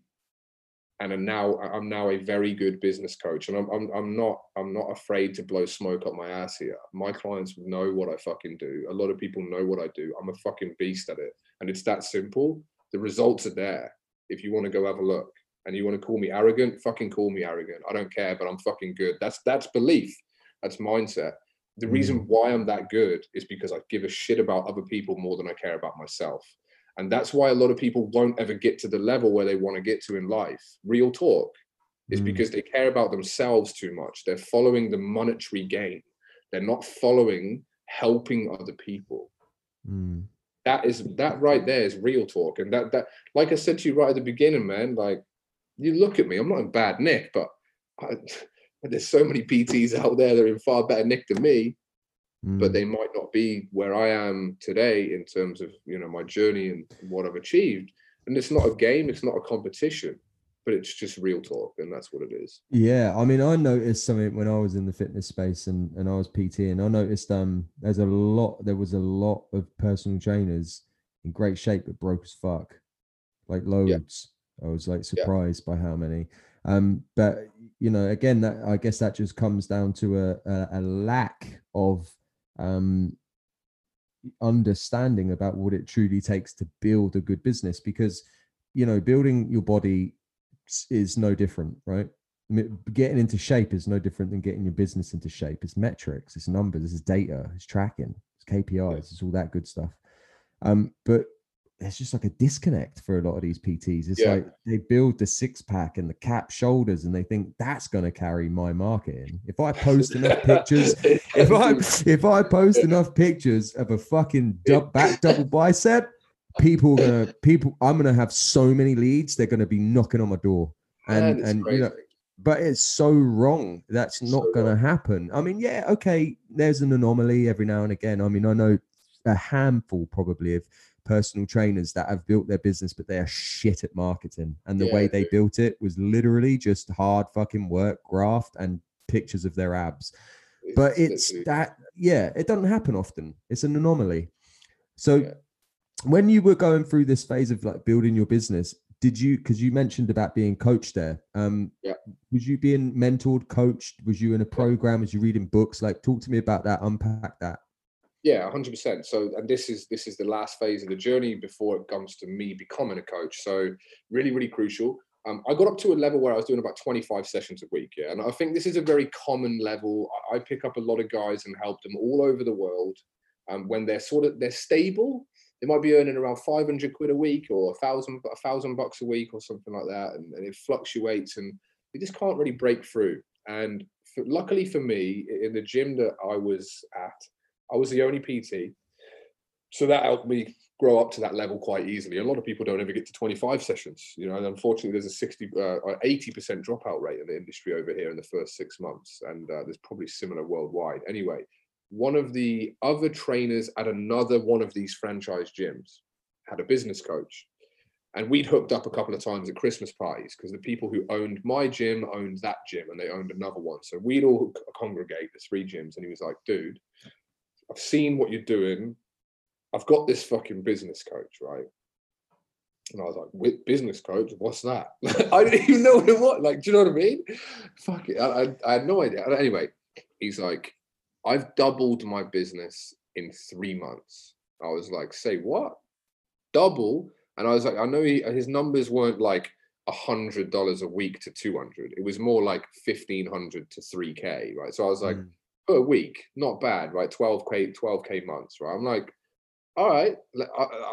and I'm now I'm now a very good business coach, and I'm, I'm I'm not I'm not afraid to blow smoke up my ass here. My clients know what I fucking do. A lot of people know what I do. I'm a fucking beast at it, and it's that simple. The results are there if you want to go have a look. and you want to call me arrogant, fucking call me arrogant. I don't care, but I'm fucking good. That's that's belief. That's mindset. The reason mm. why I'm that good is because I give a shit about other people more than I care about myself. And that's why a lot of people won't ever get to the level where they want to get to in life. Real talk is mm. because they care about themselves too much. They're following the monetary gain. They're not following helping other people. Mm. That is that right there is real talk. And that that like I said to you right at the beginning, man, like you look at me, I'm not in bad nick, but I, <laughs> there's so many PTs out there that are in far better nick than me, mm. but they might not be where I am today in terms of you know my journey and what I've achieved. And it's not a game, it's not a competition, but it's just real talk, and that's what it is. Yeah, I mean, I noticed something when I was in the fitness space and and I was PT, and I noticed um there's a lot, there was a lot of personal trainers in great shape but broke as fuck, like loads. Yeah I was like surprised yeah. by how many. Um, but you know, again, that I guess that just comes down to a a, a lack of um, understanding about what it truly takes to build a good business. Because you know, building your body is no different, right? getting into shape is no different than getting your business into shape. It's metrics, it's numbers, it's data, it's tracking, it's KPIs, it's all that good stuff. Um, but there's just like a disconnect for a lot of these PTs. It's yeah. like they build the six pack and the cap shoulders, and they think that's going to carry my marketing. If I post enough pictures, <laughs> if I if I post enough pictures of a fucking dub, back double bicep, people are gonna people. I'm gonna have so many leads. They're gonna be knocking on my door, and and crazy. you know. But it's so wrong. That's not so going to happen. I mean, yeah, okay. There's an anomaly every now and again. I mean, I know a handful probably of personal trainers that have built their business, but they are shit at marketing. And the yeah, way they dude. built it was literally just hard fucking work, graft, and pictures of their abs. But it's that, yeah, it doesn't happen often. It's an anomaly. So yeah. when you were going through this phase of like building your business, did you because you mentioned about being coached there um yeah was you being mentored coached was you in a program was you reading books like talk to me about that unpack that yeah, hundred percent. So, and this is this is the last phase of the journey before it comes to me becoming a coach. So, really, really crucial. Um, I got up to a level where I was doing about 25 sessions a week. Yeah, and I think this is a very common level. I, pick up a lot of guys and help them all over the world. Um, when they're sort of they're stable, they might be earning around 500 quid a week or a thousand a thousand bucks a week or something like that, and, and it fluctuates, and they just can't really break through. And for, luckily for me, in the gym that I was at, I was the only PT. So that helped me grow up to that level quite easily. A lot of people don't ever get to 25 sessions, you know, and unfortunately there's a 60 uh, or 80% dropout rate in the industry over here in the first six months. And uh, there's probably similar worldwide. Anyway, one of the other trainers at another one of these franchise gyms had a business coach. And we'd hooked up a couple of times at Christmas parties because the people who owned my gym owned that gym and they owned another one. So we'd all congregate the three gyms. And he was like, dude, I've seen what you're doing. I've got this fucking business coach, right? And I was like, with business coach, what's that? <laughs> I didn't even know what it was. Like, do you know what I mean? Fuck it. I, I, I had no idea. Anyway, he's like, I've doubled my business in three months. I was like, say what? Double? And I was like, I know he, his numbers weren't like a hundred dollars a week to 200. It was more like 1500 to 3k, right? So I was like, mm per week, not bad, right? 12k, 12k months, right? I'm like, all right,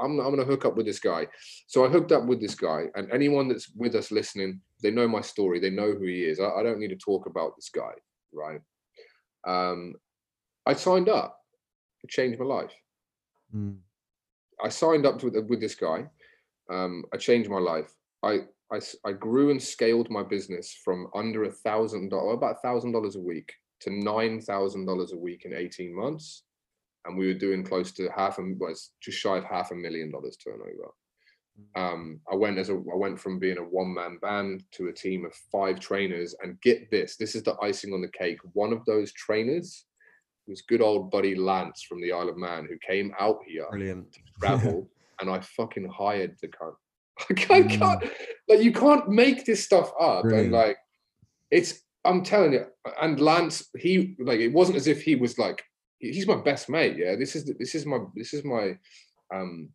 I'm, I'm gonna hook up with this guy. So I hooked up with this guy, and anyone that's with us listening, they know my story, they know who he is. I, I don't need to talk about this guy, right? Um, I signed up. It changed my life. Mm. I signed up with with this guy. Um, I changed my life. I, I I grew and scaled my business from under a thousand dollars, about a thousand dollars a week, to $9,000 a week in 18 months. And we were doing close to half a, was just shy of half a million dollars turnover. Mm. Um, I went as a, I went from being a one man band to a team of five trainers. And get this, this is the icing on the cake. One of those trainers was good old buddy Lance from the Isle of Man who came out here Brilliant. to travel, <laughs> and I fucking hired the cunt. <laughs> I can't, mm. like you can't make this stuff up. Brilliant. And like it's I'm telling you, and Lance, he like it wasn't as if he was like he's my best mate. Yeah, this is this is my this is my um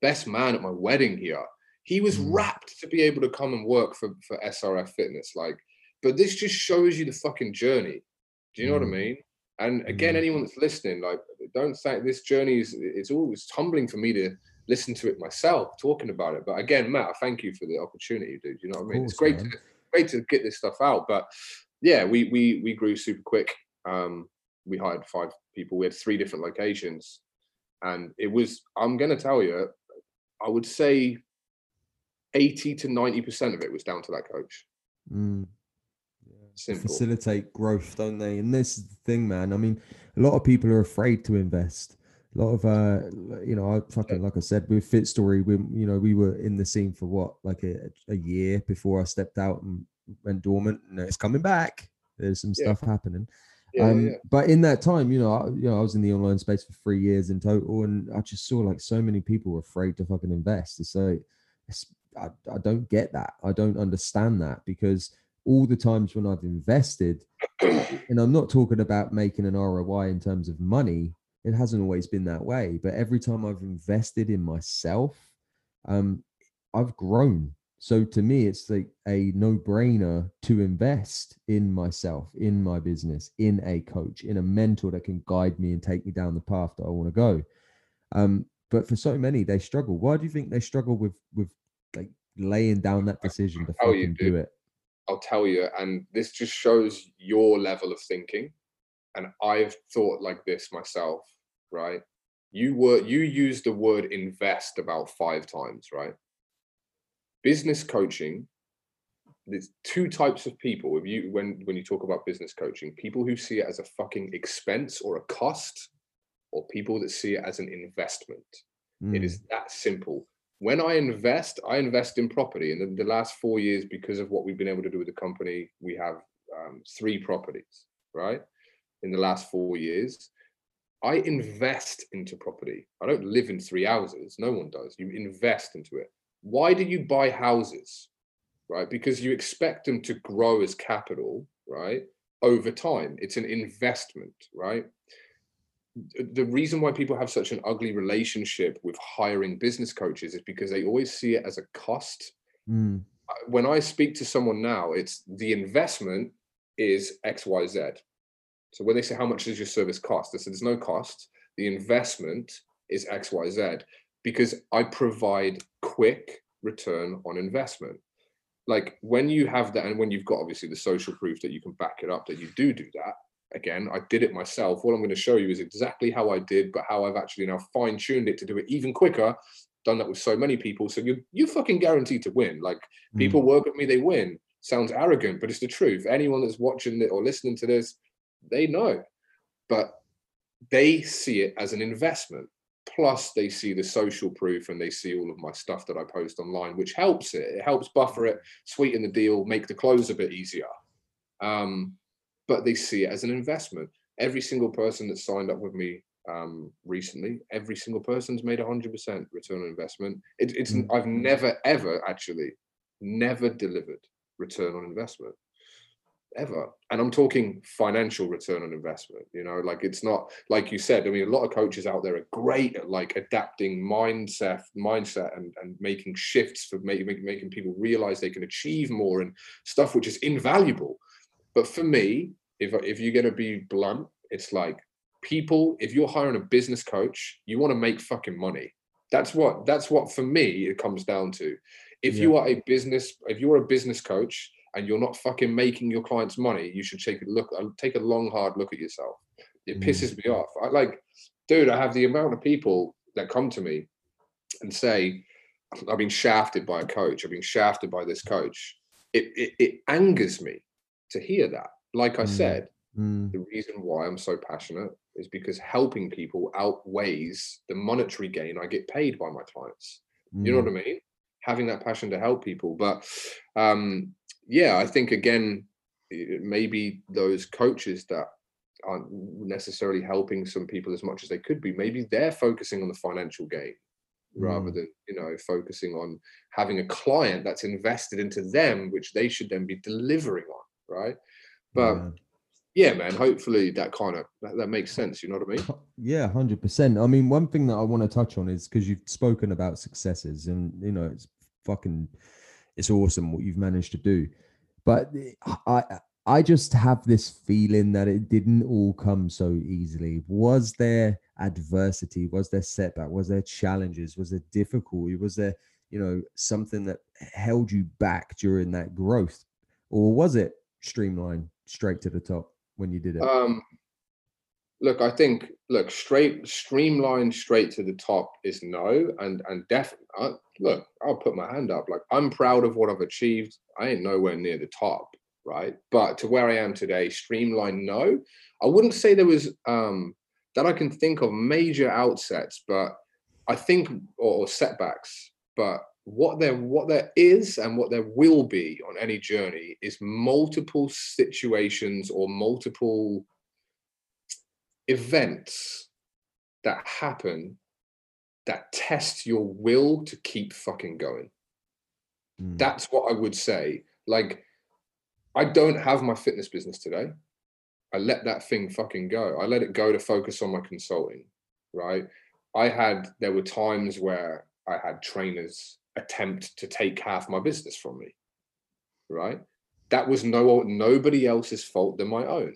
best man at my wedding here. He was wrapped to be able to come and work for, for SRF Fitness. Like, but this just shows you the fucking journey. Do you know mm. what I mm. mean? And again, mm. anyone that's listening, like, don't think this journey is it's always humbling for me to listen to it myself, talking about it. But again, Matt, I thank you for the opportunity, dude. You know what I mean? Course, it's great man. to great to get this stuff out. But yeah, we we we grew super quick. Um, we hired five people. We had three different locations, and it was. I'm going to tell you, I would say eighty to ninety percent of it was down to that coach. Mm. Yeah. Facilitate growth, don't they? And this is the thing, man. I mean, a lot of people are afraid to invest. A lot of uh, you know, I fucking like I said with Fit Story, we you know we were in the scene for what like a, a year before I stepped out and went dormant. And it's coming back. There's some yeah. stuff happening. Yeah, um, yeah. But in that time, you know, I, you know, I was in the online space for three years in total, and I just saw like so many people were afraid to fucking invest. It's like, it's, I, I don't get that. I don't understand that because all the times when I've invested, and I'm not talking about making an ROI in terms of money, it hasn't always been that way. But every time I've invested in myself, um, I've grown. So to me it's like a no-brainer to invest in myself in my business in a coach in a mentor that can guide me and take me down the path that i want to go. Um, but for so many they struggle. Why do you think they struggle with with like laying down that decision to fucking you, do it? I'll tell you and this just shows your level of thinking and i've thought like this myself right? You were you used the word invest about five times right? Business coaching there's two types of people. If you when when you talk about business coaching people who see it as a fucking expense or a cost or people that see it as an investment. Mm. it is mm. that simple. When i invest i invest in property. And the, the last four years because of what we've been able to do with the company we have um, three properties right in the last four years i invest into property i don't live in three houses no one does you invest into it why do you buy houses? Right? Because you expect them to grow as capital, right? Over time. It's an investment, right? The reason why people have such an ugly relationship with hiring business coaches is because they always see it as a cost. Mm. When I speak to someone now, it's the investment is XYZ. So when they say, How much does your service cost? I said, There's no cost. The investment is XYZ because I provide quick return on investment. Like when you have that, and when you've got obviously the social proof that you can back it up that you do do that. Again, I did it myself. What I'm going to show you is exactly how I did, but how I've actually now fine tuned it to do it even quicker. Done that with so many people, so you you fucking guaranteed to win. Like mm. people work with me, they win. Sounds arrogant, but it's the truth. Anyone that's watching it or listening to this, they know. But they see it as an investment plus they see the social proof and they see all of my stuff that I post online, which helps it. It helps buffer it, sweeten the deal, make the close a bit easier. Um, but they see it as an investment. Every single person that signed up with me um, recently, every single person's made 100% return on investment. It, it's mm. I've never ever actually never delivered return on investment ever. And i'm talking financial return on investment you know like it's not like you said i mean a lot of coaches out there are great at like adapting mindset mindset and, and making shifts for making making people realize they can achieve more and stuff which is invaluable. But for me if if you're going to be blunt it's like people if you're hiring a business coach you want to make fucking money. That's what that's what for me it comes down to. If yeah. you are a business if you're a business coach and you're not fucking making your clients money, you should take a look, uh, take a long, hard look at yourself. It mm. pisses me off. I like, dude, I have the amount of people that come to me and say, I've been shafted by a coach, I've been shafted by this coach. It, it, it angers me to hear that. Like I mm. said, mm. the reason why I'm so passionate is because helping people outweighs the monetary gain I get paid by my clients. You know mm. what I mean? Having that passion to help people. But um, yeah, I think again, maybe those coaches that aren't necessarily helping some people as much as they could be, maybe they're focusing on the financial gain rather mm. than you know focusing on having a client that's invested into them which they should then be delivering on right? But yeah, yeah man hopefully that kind of that, that, makes sense you know what i mean? <laughs> Yeah 100% i mean one thing that i want to touch on is because you've spoken about successes and you know it's fucking, it's awesome what you've managed to do. But I, I just have this feeling that it didn't all come so easily. Was there adversity? Was there setback? Was there challenges? Was there difficulty? Was there, you know, something that held you back during that growth? Or was it streamlined straight to the top when you did it? Um, look, I think look straight, streamlined straight to the top is no, and and definitely uh, look. I'll put my hand up. Like I'm proud of what I've achieved. I ain't nowhere near the top, right? But to where I am today, streamlined, no. I wouldn't say there was um that I can think of major outsets, but I think or, or setbacks. But what there what there is and what there will be on any journey is multiple situations or multiple events that happen that test your will to keep fucking going. Mm. That's what I would say. Like, I don't have my fitness business today. I let that thing fucking go. I let it go to focus on my consulting, right? I had, there were times where I had trainers attempt to take half my business from me, right? That was no nobody else's fault than my own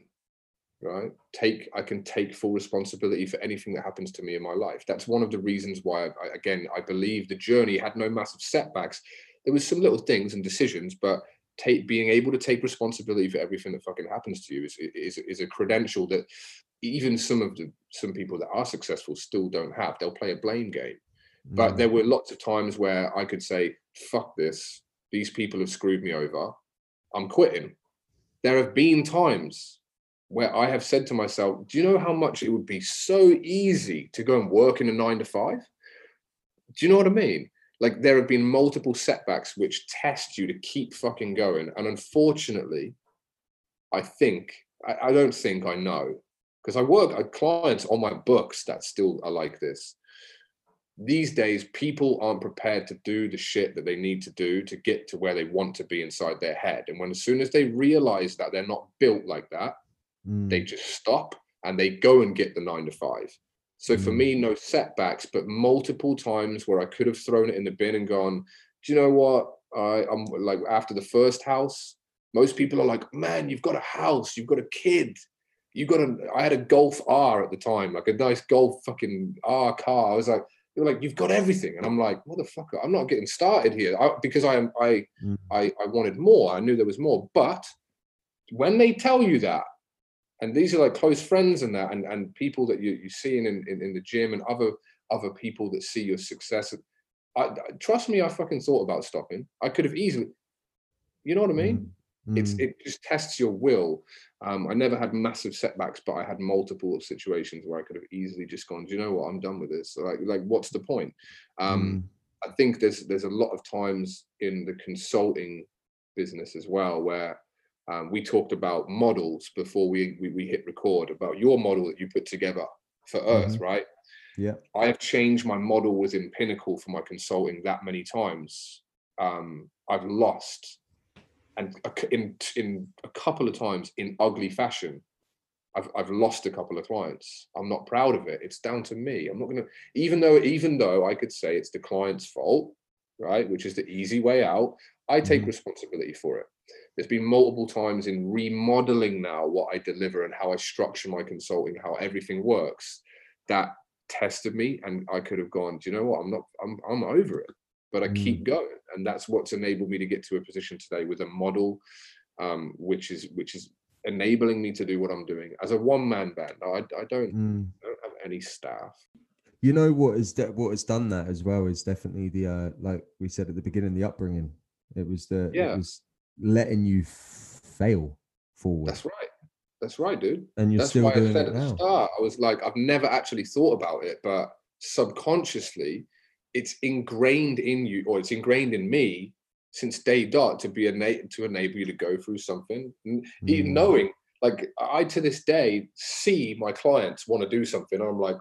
right? Take i can take full responsibility for anything that happens to me in my life. That's one of the reasons why I, again i believe the journey had no massive setbacks. There was some little things and decisions but take being able to take responsibility for everything that fucking happens to you is is, is a credential that even some of the some people that are successful still don't have. They'll play a blame game. Mm. but there were lots of times where i could say fuck this. These people have screwed me over. I'm quitting. There have been times where I have said to myself, do you know how much it would be so easy to go and work in a nine to five? Do you know what I mean? Like there have been multiple setbacks which test you to keep fucking going. And unfortunately, I think, I, I don't think I know, because I work, I clients on my books that still are like this. These days, people aren't prepared to do the shit that they need to do to get to where they want to be inside their head. And when as soon as they realize that they're not built like that, Mm. They just stop and they go and get the nine to five. So mm. for me, no setbacks, but multiple times where I could have thrown it in the bin and gone, do you know what? I, I'm like after the first house, most people are like, man, you've got a house, you've got a kid, you got a. I had a Golf R at the time, like a nice Golf fucking R car. I was like, you're like, you've got everything, and I'm like, motherfucker, I'm not getting started here I, because I am I, mm. I I wanted more. I knew there was more, but when they tell you that and these are like close friends and that and, and people that you, you see in, in, in the gym and other other people that see your success. I, trust me i fucking thought about stopping. I could have easily you know what i mean? Mm. it's it just tests your will. Um, i never had massive setbacks but i had multiple situations where i could have easily just gone do you know what? I'm done with this. Like like what's the point? Um, mm. i think there's there's a lot of times in the consulting business as well where um, we talked about models before we, we, we hit record about your model that you put together for Earth, mm-hmm. right? Yeah. I have changed my model within Pinnacle for my consulting that many times. Um, I've lost, and in in a couple of times in ugly fashion, I've I've lost a couple of clients. I'm not proud of it. It's down to me. I'm not gonna, even though even though I could say it's the client's fault, right? Which is the easy way out. I take mm-hmm. responsibility for it there's been multiple times in remodeling now what I deliver and how I structure my consulting, how everything works, that tested me and I could have gone, do you know what? I'm not, I'm, I'm over it, but I mm. keep going. And that's what's enabled me to get to a position today with a model, um, which is, which is enabling me to do what I'm doing as a one man band. I, I don't, mm. I don't have any staff. You know what is that? What has done that as well is definitely the uh, like we said at the beginning, the upbringing. It was the yeah. it was letting you fail forward. That's right. That's right, dude. And you're That's still why doing I said it at now. the start, I was like, I've never actually thought about it, but subconsciously, it's ingrained in you, or it's ingrained in me since day dot to be a to enable you to go through something, mm. even knowing. Like I to this day see my clients want to do something, I'm like,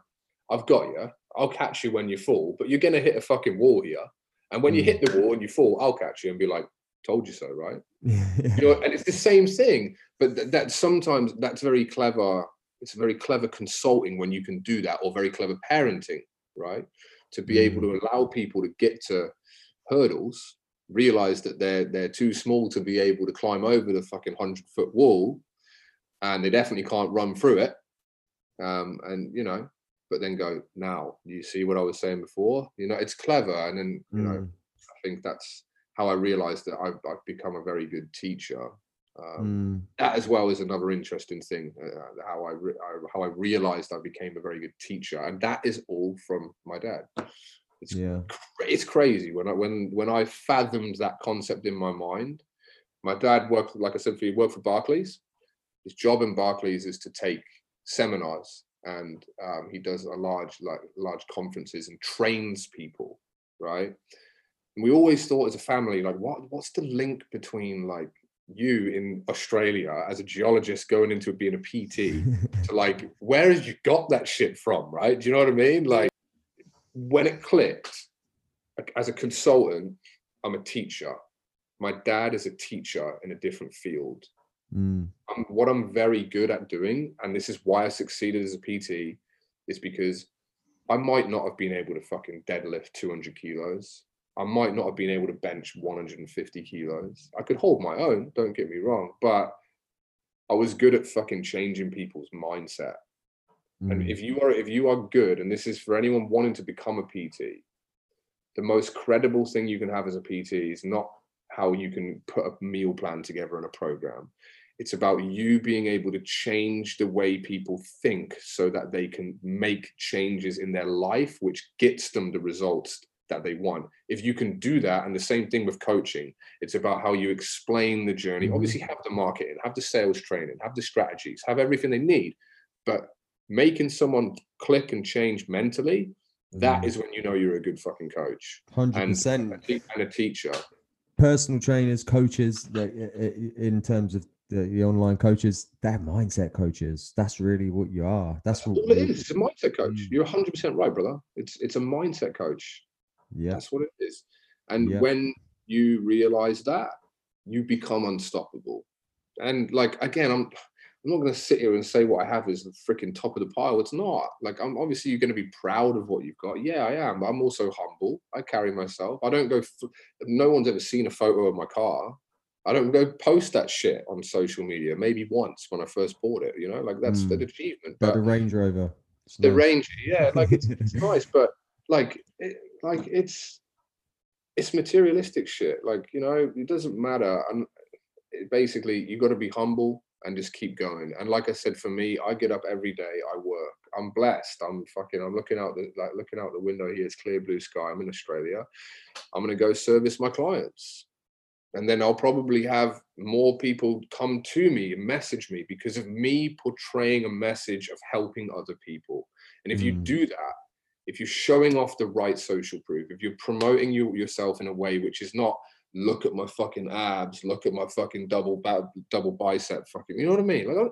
I've got you. I'll catch you when you fall, but you're gonna hit a fucking wall here. And when mm. you hit the wall and you fall, I'll catch you and be like, told you so, right? <laughs> Yeah. You know, and it's the same thing, but th- that sometimes that's very clever. It's very clever consulting when you can do that, or very clever parenting, right? To be mm. able to allow people to get to hurdles, realize that they're they're too small to be able to climb over the fucking hundred foot wall, and they definitely can't run through it. Um, and you know, but then go now. You see what I was saying before? You know, it's clever, and then you mm. know, I think that's how I realized that I've, I've become a very good teacher. Um, mm. That as well is another interesting thing. Uh, how I, re- I, how I realized I became a very good teacher, and that is all from my dad. It's yeah, it's crazy when I when when I fathomed that concept in my mind. My dad worked, like I said, for he worked for Barclays. His job in Barclays is to take seminars, and um, he does a large like large conferences and trains people, right? And we always thought as a family, like, what what's the link between like you in Australia as a geologist going into being a PT <laughs> to like, where have you got that shit from, right? Do you know what I mean? Like, when it clicked, as a consultant, I'm a teacher. My dad is a teacher in a different field. Mm. Um, what I'm very good at doing, and this is why I succeeded as a PT, is because I might not have been able to fucking deadlift 200 kilos. I might not have been able to bench 150 kilos. I could hold my own, don't get me wrong, but I was good at fucking changing people's mindset. Mm. And if you are if you are good, and this is for anyone wanting to become a PT, the most credible thing you can have as a PT is not how you can put a meal plan together in a program. It's about you being able to change the way people think so that they can make changes in their life, which gets them the results that they want. If you can do that, and the same thing with coaching, it's about how you explain the journey. Mm-hmm. Obviously, have the marketing, have the sales training, have the strategies, have everything they need. But making someone click and change mentally, that mm. is when you know you're a good fucking coach. Hundred percent. And a teacher. Personal trainers, coaches, in terms of the, the, online coaches, they're mindset coaches. That's really what you are. That's, what it is. It's a mindset coach. Mm. You're 100 percent right, brother. It's it's a mindset coach. Yeah, that's what it is. And yeah. when you realize that, you become unstoppable. And like again, I'm I'm not going to sit here and say what I have is the freaking top of the pile. It's not. Like, I'm obviously you're going to be proud of what you've got. Yeah, I am. But I'm also humble. I carry myself. I don't go. no one's ever seen a photo of my car. I don't go post that shit on social media. Maybe once when I first bought it. You know, like that's mm. an achievement. But the Range Rover. It's the nice. Ranger, yeah, like it's, it's <laughs> nice, but like, it, like it's it's materialistic shit. Like you know, it doesn't matter. And basically, you got to be humble and just keep going. And like I said, for me, I get up every day, I work. I'm blessed. I'm fucking. I'm looking out the like looking out the window here. It's clear blue sky. I'm in Australia. I'm gonna go service my clients, and then I'll probably have more people come to me and message me because of me portraying a message of helping other people. And if mm. you do that, if you're showing off the right social proof, if you're promoting you yourself in a way which is not look at my fucking abs, look at my fucking double ba- double bicep, fucking, you know what I mean? Like,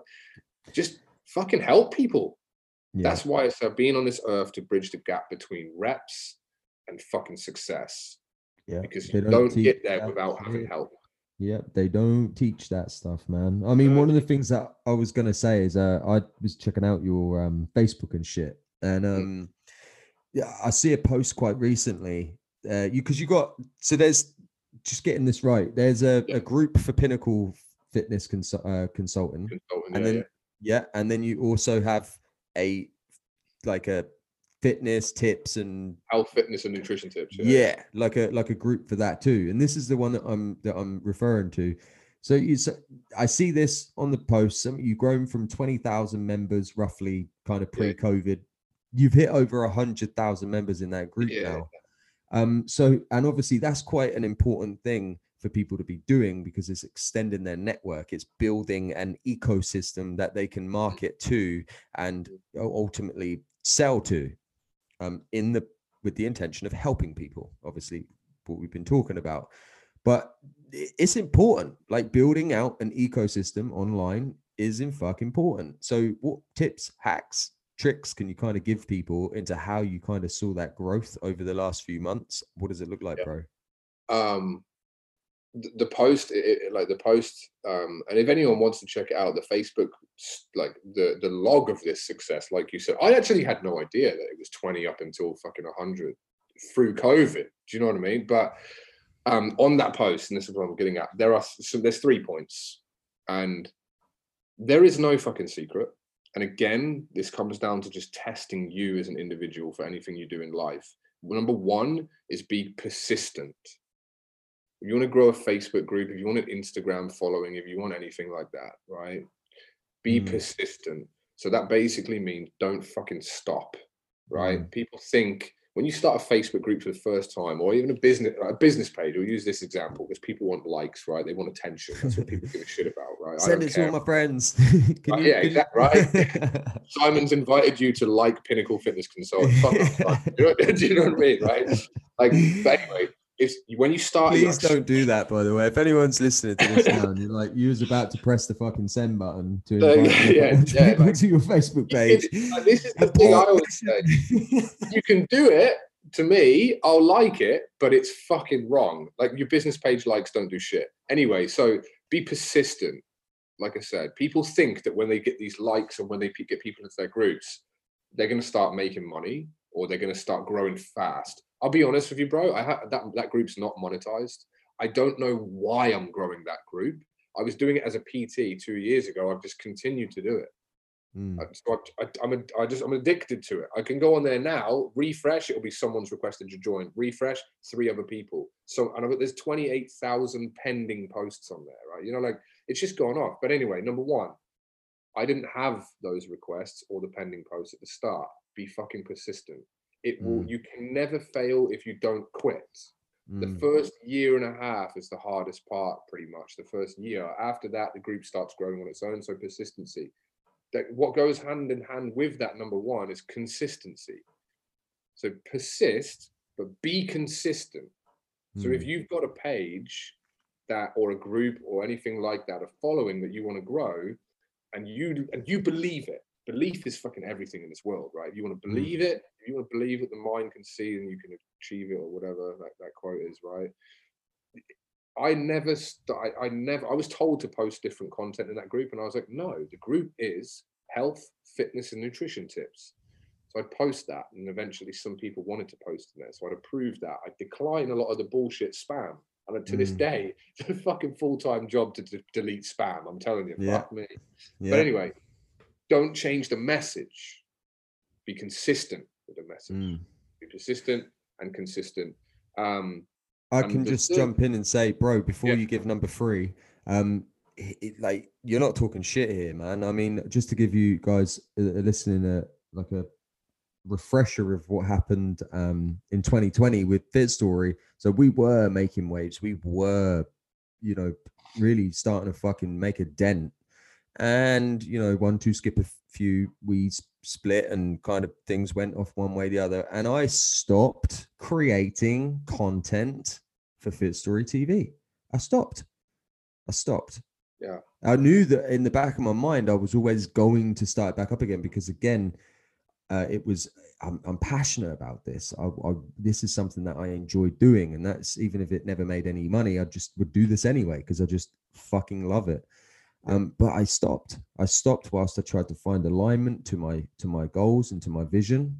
just fucking help people. Yeah. That's why it's uh, being on this earth to bridge the gap between reps and fucking success. Yeah, because you don't, don't get there without having help. Yep, they don't teach that stuff, man. I mean, one of the things that I was gonna say is, uh, I was checking out your um, Facebook and shit, and mm. Yeah, I see a post quite recently. Uh, you because you got so there's just getting this right. There's a, a group for Pinnacle Fitness consul, uh, consulting, consulting, and yeah, then yeah. yeah, and then you also have a like a fitness tips and health fitness and nutrition tips yeah. yeah. like a like a group for that too and this is the one that i'm that i'm referring to so you so i see this on the post some you've grown from 20000 members roughly kind of pre-covid yeah. You've hit over a hundred thousand members in that group yeah. now. Um, so, and obviously that's quite an important thing for people to be doing because it's extending their network. It's building an ecosystem that they can market to and ultimately sell to um, in the with the intention of helping people obviously what we've been talking about. But it's important. Like building out an ecosystem online is in fuck important. So what tips hacks tricks can you kind of give people into how you kind of saw that growth over the last few months? What does it look like, yeah. bro? Um, the, the post, it, like the post, um, and if anyone wants to check it out, the Facebook, like the the log of this success, like you said, I actually had no idea that it was twenty up until fucking hundred through COVID. Do you know what I mean? But um, on that post, and this is what I'm getting at. There are so there's three points, and there is no fucking secret. And again, this comes down to just testing you as an individual for anything you do in life. Number one is be persistent. If you want to grow a Facebook group, if you want an Instagram following, if you want anything like that, right? Be mm. persistent. So that basically means don't fucking stop, right? Mm. People think when you start a Facebook group for the first time, or even a business a business page, we'll use this example because people want likes, right? They want attention. That's what people give a shit about, right? Send it to all my friends. <laughs> you, yeah, exactly. Right. <laughs> Simon's invited you to like Pinnacle Fitness Consultant. do, you know, do you know what I mean? Right. Like, but anyway, it's when you start. Please don't do that, by the way. If anyone's listening to this now, you're like, you was about to press the fucking send button to invite uh, yeah, yeah, like, to your Facebook page. It, like, this is the thing I always say. you can do it. To me, I'll like it, but it's fucking wrong. Like your business page likes don't do shit. Anyway, so be persistent. Like I said, people think that when they get these likes and when they get people into their groups, they're going to start making money or they're going to start growing fast I'll be honest with you, bro. I have that that group's not monetized. I don't know why I'm growing that group. I was doing it as a PT two years ago. I've just continued to do it. Mm. So I, am a, I just I'm addicted to it. I can go on there now, refresh. It'll be someone's requested to join. Refresh, three other people. So and I've, there's 28,000 pending posts on there, right? You know, like it's just gone off. But anyway, number one, I didn't have those requests or the pending posts at the start. Be fucking persistent. It will. Mm. You can never fail if you don't quit. Mm. The first year and a half is the hardest part, pretty much. The first year. After that, the group starts growing on its own. So persistency. That what goes hand in hand with that number one is consistency. So persist, but be consistent. Mm. So if mm. you've got a page that or a group or anything like that, a following that you want to grow, and you and you believe it, belief is fucking everything in this world, right? If You want to mm. believe it, if you want to believe that the mind can see and you can achieve it or whatever that, that quote is, right? I never, st- I, I never, I was told to post different content in that group, and I was like, no, the group is health, fitness, and nutrition tips. So I'd post that, and eventually some people wanted to post in there. So I'd approve that. I'd decline a lot of the bullshit spam. And to mm. this day, <laughs> it's a fucking full time job to d- delete spam. I'm telling you, yeah. fuck me. Yeah. But anyway, don't change the message. Be consistent with the message. Mm. Be persistent and consistent. Um, I can just jump in and say, bro, before yeah. you give number three, um, it, like you're not talking shit here, man. I mean, just to give you guys a, a listening a like a refresher of what happened um, in 2020 with Fit Story. So we were making waves. We were, you know, really starting to fucking make a dent and you know one two skip a few we split and kind of things went off one way the other. And i stopped creating content for fit story tv i stopped. I stopped. Yeah. I knew that in the back of my mind i was always going to start back up again because again uh, it was I'm, I'm, passionate about this. I, I, this is something that i enjoy doing and that's even if it never made any money i just would do this anyway because i just fucking love it um, but I stopped. I stopped whilst I tried to find alignment to my to my goals and to my vision.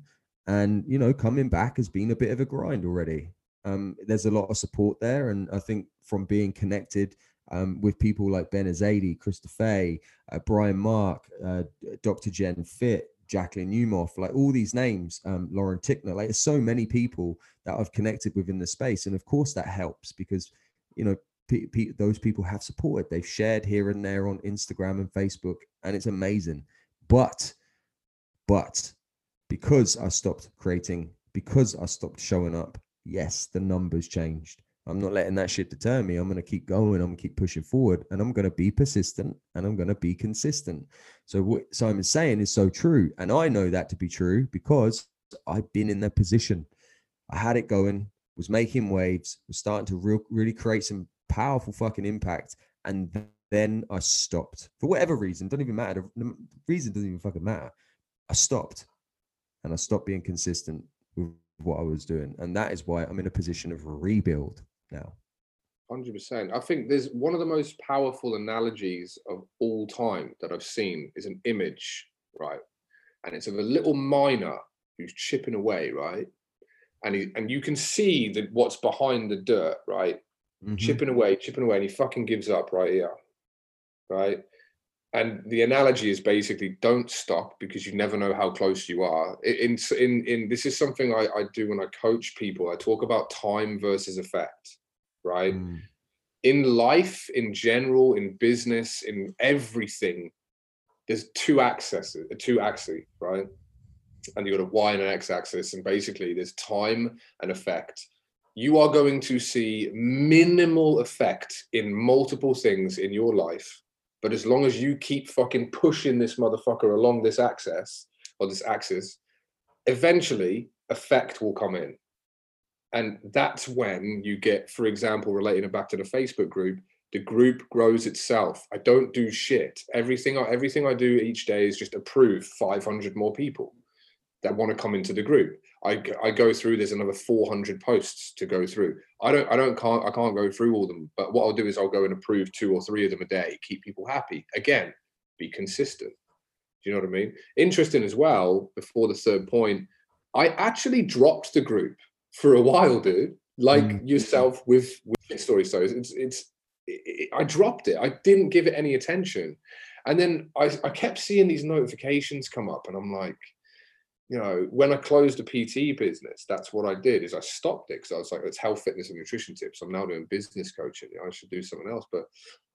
And you know, coming back has been a bit of a grind already. Um, there's a lot of support there, and I think from being connected um, with people like Ben Azadi, Christopher, uh, Brian Mark, uh, Dr. Jen Fit, Jacqueline Newmoff, like all these names, um, Lauren Tickner, like so many people that I've connected with in the space, and of course that helps because you know those people have supported. They've shared here and there on Instagram and Facebook, and it's amazing. But, but because I stopped creating, because I stopped showing up, yes, the numbers changed. I'm not letting that shit deter me. I'm going to keep going. I'm going to keep pushing forward and I'm going to be persistent and I'm going to be consistent. So, what Simon's saying is so true. And I know that to be true because I've been in that position. I had it going, was making waves, was starting to real, really create some powerful fucking impact. And then I stopped for whatever reason. Don't even matter. The reason doesn't even fucking matter. I stopped and I stopped being consistent with what I was doing. And that is why I'm in a position of rebuild now. 100%. I think there's one of the most powerful analogies of all time that I've seen is an image, right? And it's of a little miner who's chipping away, right? And he, and you can see that what's behind the dirt, right? Mm-hmm. chipping away, chipping away, and he fucking gives up right here. Right. And the analogy is basically don't stop because you never know how close you are. In in in this is something I, I do when I coach people. I talk about time versus effect, right? Mm. In life, in general, in business, in everything, there's two axes, two axes, right? And you've got a y and an x axis, and basically there's time and effect you are going to see minimal effect in multiple things in your life. But as long as you keep fucking pushing this motherfucker along this axis or this axis, eventually effect will come in. And that's when you get, for example, relating it back to the Facebook group, the group grows itself. I don't do shit. Everything I everything I do each day is just approve 500 more people that want to come into the group. I, I go through there's another 400 posts to go through. I don't i don't can't i can't go through all of them but what i'll do is i'll go and approve two or three of them a day keep people happy. Again be consistent. Do you know what i mean? Interesting as well before the third point i actually dropped the group for a while dude like mm. yourself with with story. Stories it's it's it, i dropped it. I didn't give it any attention. And then I, I kept seeing these notifications come up and i'm like you know, when I closed the PT business, that's what I did is I stopped it because I was like, it's health, fitness, and nutrition tips. I'm now doing business coaching. I should do something else. But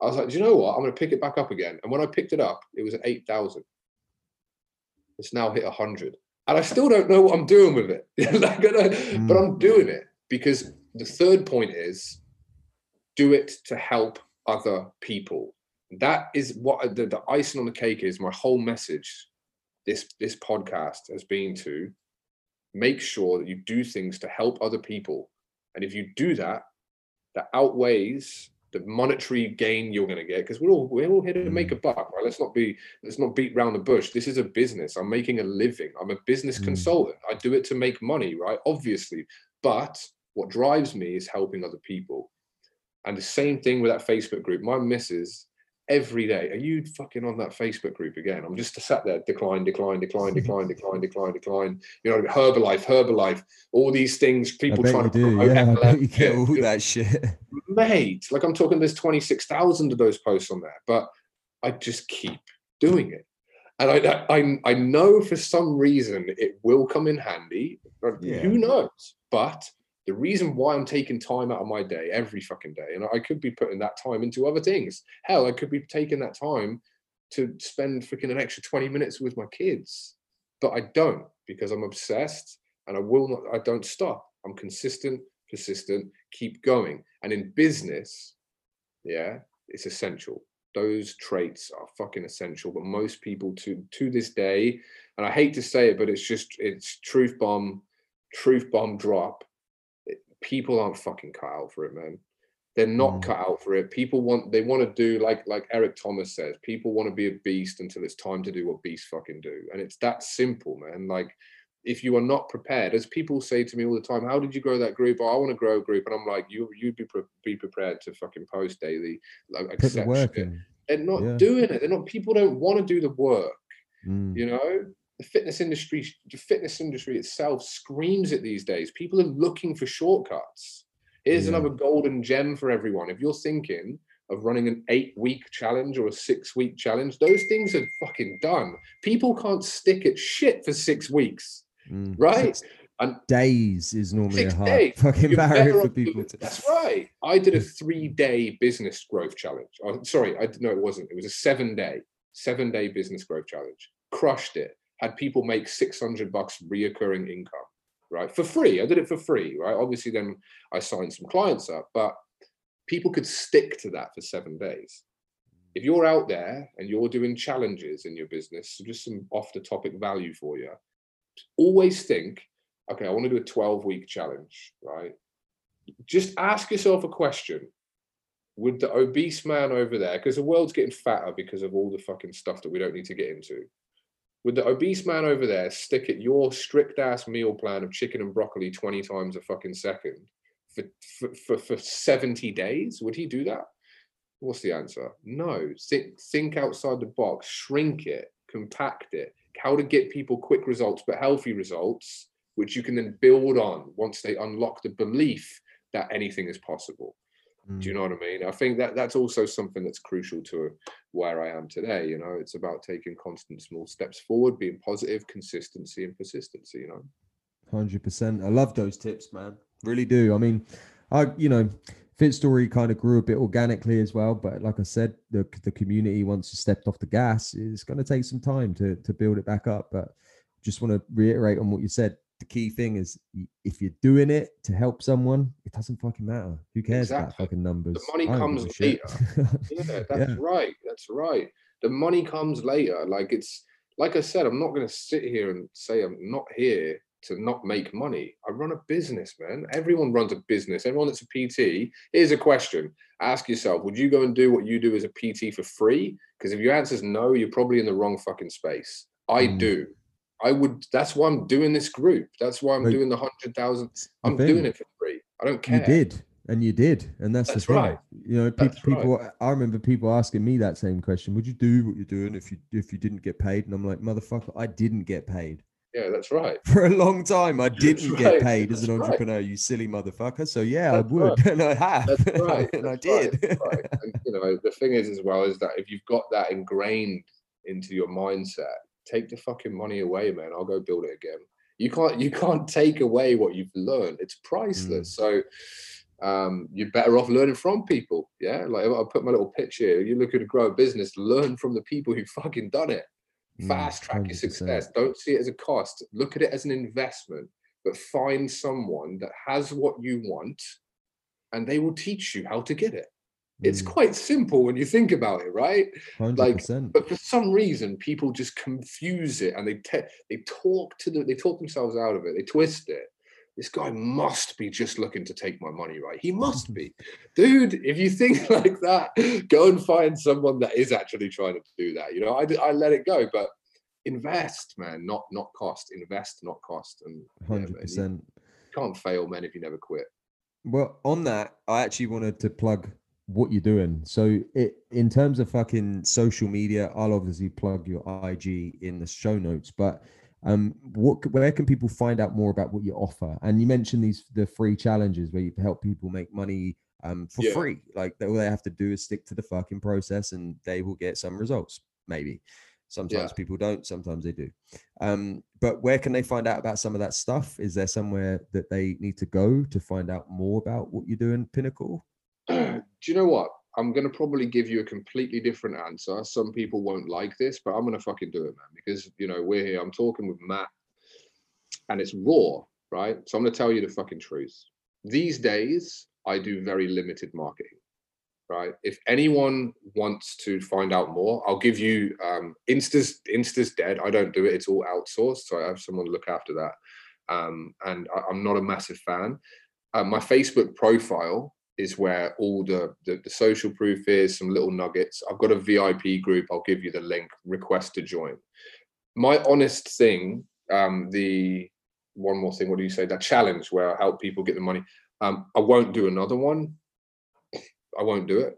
I was like, do you know what? I'm going to pick it back up again. And when I picked it up, it was at 8,000. It's now hit 100. And I still don't know what I'm doing with it. <laughs> like, mm. But I'm doing it because the third point is do it to help other people. That is what the, the icing on the cake is. My whole message this this podcast has been to make sure that you do things to help other people. And if you do that that outweighs the monetary gain you're going to get because we're all we're all here to make a mm. buck right? Let's not be let's not beat around the bush. This is a business. I'm making a living. I'm a business mm. consultant. I do it to make money right? Obviously. But what drives me is helping other people. And the same thing with that facebook group. My missus every day. Are you fucking on that Facebook group again? I'm just sat there, decline, decline, decline, <laughs> decline, decline, decline, decline. You know, Herbalife, Herbalife, all these things. People trying to do. Yeah, I you get all that shit, <laughs> mate. Like I'm talking, there's twenty six thousand of those posts on there, but I just keep doing it. And I, I, I know for some reason it will come in handy. Yeah. Who knows? But the reason why I'm taking time out of my day every fucking day, and I could be putting that time into other things. Hell, I could be taking that time to spend freaking an extra 20 minutes with my kids, but I don't because I'm obsessed and I will not, I don't stop. I'm consistent, persistent, keep going. And in business, yeah, it's essential. Those traits are fucking essential. But most people to to this day, and I hate to say it, but it's just it's truth bomb, truth bomb drop people aren't fucking cut out for it, man. They're not mm. cut out for it. People want they want to do like like Eric Thomas says, people want to be a beast until it's time to do what beasts fucking do. And it's that simple, man. Like if you are not prepared, as people say to me all the time, how did you grow that group? Oh, I want to grow a group, and I'm like, you you'd be pre- be prepared to fucking post daily, like accept the. They're not yeah. doing it. They're not. People don't want to do the work. Mm. You know, the fitness industry, the fitness industry itself screams it these days. People are looking for shortcuts. Here's yeah. another golden gem for everyone. If you're thinking of running an eight week challenge or a six week challenge, those things are fucking done. People can't stick at shit for six weeks, mm. right? Six and days is normally a hard days. fucking barrier for people to. That's right. I did a <laughs> three day business growth challenge. Oh, sorry, I no, it wasn't. It was a seven day, seven day business growth challenge. Crushed it had people make 600 bucks reoccurring income, right? For free. I did it for free, right? Obviously, then I signed some clients up, but people could stick to that for seven days. If you're out there and you're doing challenges in your business, so just some off the topic value for you, always think, okay, I want to do a 12 week challenge, right? Just ask yourself a question. Would the obese man over there, because the world's getting fatter because of all the fucking stuff that we don't need to get into, would the obese man over there stick at your strict ass meal plan of chicken and broccoli 20 times a fucking second for, for, for, for 70 days? Would he do that? What's the answer? No. Think, think outside the box, shrink it, compact it, how to get people quick results, but healthy results, which you can then build on once they unlock the belief that anything is possible. Mm. Do you mm. know what I mean? I think that that's also something that's crucial to where I am today. You know, it's about taking constant small steps forward, being positive, consistency, and persistency. You know, hundred percent. I love those tips, man. Really do. I mean, I you know, Fit Story kind of grew a bit organically as well, but like I said, the the community once you stepped off the gas, it's going to take some time to to build it back up. But just want to reiterate on what you said the key thing is if you're doing it to help someone, it doesn't fucking matter. Who cares exactly. about fucking numbers? The money comes later. <laughs> yeah, that's yeah. right. That's right. The money comes later. Like it's like I said, I'm not going to sit here and say I'm not here to not make money. I run a business, man. Everyone runs a business. Everyone that's a PT. Here's a question. Ask yourself, would you go and do what you do as a PT for free? Because if your answer is no, you're probably in the wrong fucking space. I mm. do. I would. That's why I'm doing this group. That's why I'm doing the hundred thousand. I'm doing it for free. I don't care. You did, and you did, and that's, that's the thing. Right. You know, pe- people. Right. I remember people asking me that same question. Would you do what you're doing if you if you didn't get paid? And I'm like, motherfucker, I didn't get paid. Yeah, that's right. <laughs> For a long time, I didn't right. get paid as an entrepreneur. Right. You silly motherfucker. So yeah, that's I would, right. <laughs> and I have, that's <laughs> right. and that's I did. And, you know, the thing is, as well, is that if you've got that ingrained into your mindset, take the fucking money away, man. I'll go build it again. You can't you can't take away what you've learned. It's priceless. Mm. So um, you're better off learning from people. Yeah, like I put my little pitch here. You're looking to grow a business, learn from the people who fucking done it. Mm, Fast track 100%. your success. Don't see it as a cost. Look at it as an investment. But find someone that has what you want, and they will teach you how to get it. It's mm. quite simple when you think about it, right? 100%. Like, but for some reason, people just confuse it and they te- they talk to the they talk themselves out of it. They twist it. This guy must be just looking to take my money, right? He must be, <laughs> dude. If you think <laughs> like that, go and find someone that is actually trying to do that. You know, I I let it go, but invest, man, not not cost. Invest, not cost. And hundred yeah, percent. Can't fail, man, if you never quit. Well, on that, I actually wanted to plug what you're doing. So it in terms of fucking social media, I'll obviously plug your IG in the show notes, but um what where can people find out more about what you offer? And you mentioned these the free challenges where you help people make money um for yeah. free. Like all they have to do is stick to the fucking process and they will get some results, maybe. Sometimes yeah. people don't, sometimes they do. Um, but where can they find out about some of that stuff? Is there somewhere that they need to go to find out more about what you're doing, Pinnacle? <clears throat> do you know what? I'm to probably give you a completely different answer. Some people won't like this, but I'm to fucking do it, man, because, you know, we're here. I'm talking with Matt and it's raw, right? So I'm to tell you the fucking truth. These days, I do very limited marketing, right? If anyone wants to find out more, I'll give you um, Insta's, Insta's dead. I don't do it. It's all outsourced. So I have someone look after that. Um, and I, am not a massive fan. Uh, my Facebook profile is where all the, the, the social proof is, some little nuggets. I've got a VIP group. I'll give you the link. Request to join. My honest thing, um, the one more thing. What do you say? That challenge where I help people get the money. Um, I won't do another one. I won't do it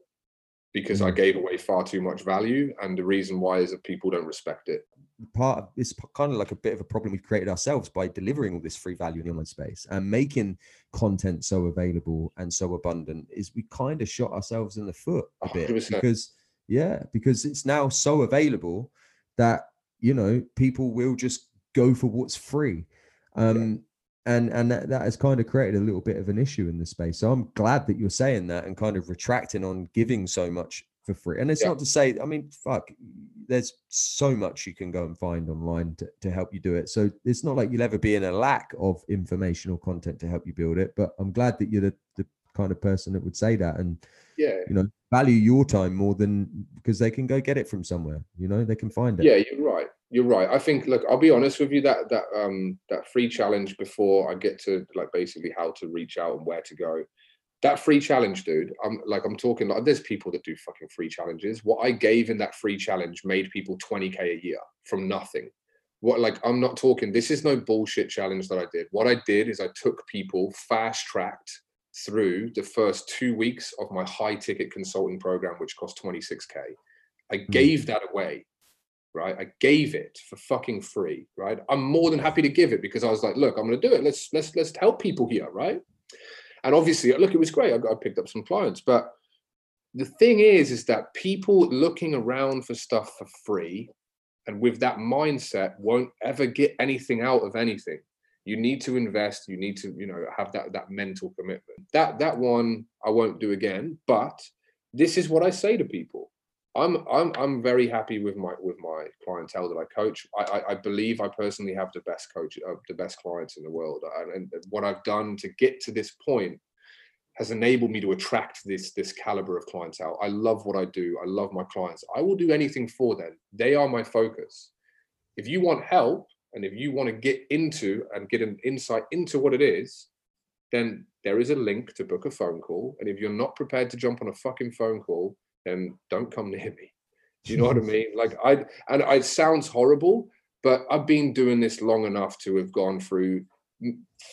because I mm. gave away far too much value, and the reason why is that people don't respect it part of it's kind of like a bit of a problem we've created ourselves by delivering all this free value in the online space and making content so available and so abundant is we kind of shot ourselves in the foot a bit 100%. because yeah because it's now so available that you know people will just go for what's free um yeah. and and that, that has kind of created a little bit of an issue in the space so i'm glad that you're saying that and kind of retracting on giving so much for free. And it's yeah. not to say, I mean, fuck, there's so much you can go and find online to, to help you do it. So it's not like you'll ever be in a lack of informational content to help you build it. But I'm glad that you're the, the kind of person that would say that and yeah, you know, value your time more than because they can go get it from somewhere, you know, they can find it. Yeah, you're right. You're right. I think look, I'll be honest with you, that that um that free challenge before I get to like basically how to reach out and where to go that free challenge, dude. I'm like, I'm talking like there's people that do fucking free challenges. What I gave in that free challenge made people 20k a year from nothing. What like I'm not talking, this is no bullshit challenge that I did. What I did is I took people fast tracked through the first two weeks of my high ticket consulting program, which cost 26k. I hmm. gave that away, right? I gave it for fucking free, right? I'm more than happy to give it because I was like, look, I'm gonna do it. Let's let's let's help people here, right? And obviously, look, it was great. I, I picked up some clients, but the thing is, is that people looking around for stuff for free and with that mindset won't ever get anything out of anything. You need to invest. You need to you know have that that mental commitment. That that one i won't do again. But this is what i say to people i'm i'm i'm very happy with my with my clientele that i coach i i, I believe i personally have the best coach uh, the best clients in the world and, and what i've done to get to this point has enabled me to attract this this caliber of clientele. I love what I do. I love my clients. I will do anything for them. They are my focus. If you want help and if you want to get into and get an insight into what it is, then there is a link to book a phone call. And if you're not prepared to jump on a fucking phone call, then don't come near me. Do you know what I <laughs> mean? Like I and it sounds horrible, but I've been doing this long enough to have gone through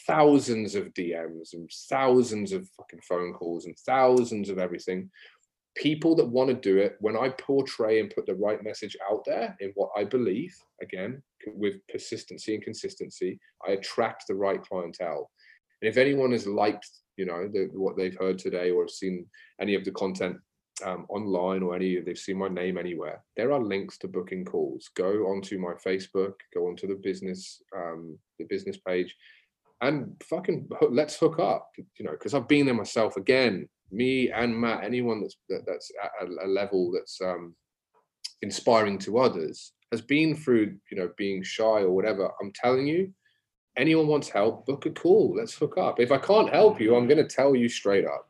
thousands of DMs and thousands of fucking phone calls and thousands of everything. People that want to do it, when I portray and put the right message out there in what I believe, again, with persistency and consistency, I attract the right clientele. And if anyone has liked, you know, the, what they've heard today or seen any of the content um, online or any they've seen my name anywhere, there are links to booking calls. Go onto my Facebook, go onto the business um, the business page, and fucking let's hook up. You know, because I've been there myself again. Me and Matt, anyone that's that, that's at a, a level that's um, inspiring to others has been through you know being shy or whatever. I'm telling you, anyone wants help, book a call. Let's hook up. If I can't help you, I'm going to tell you straight up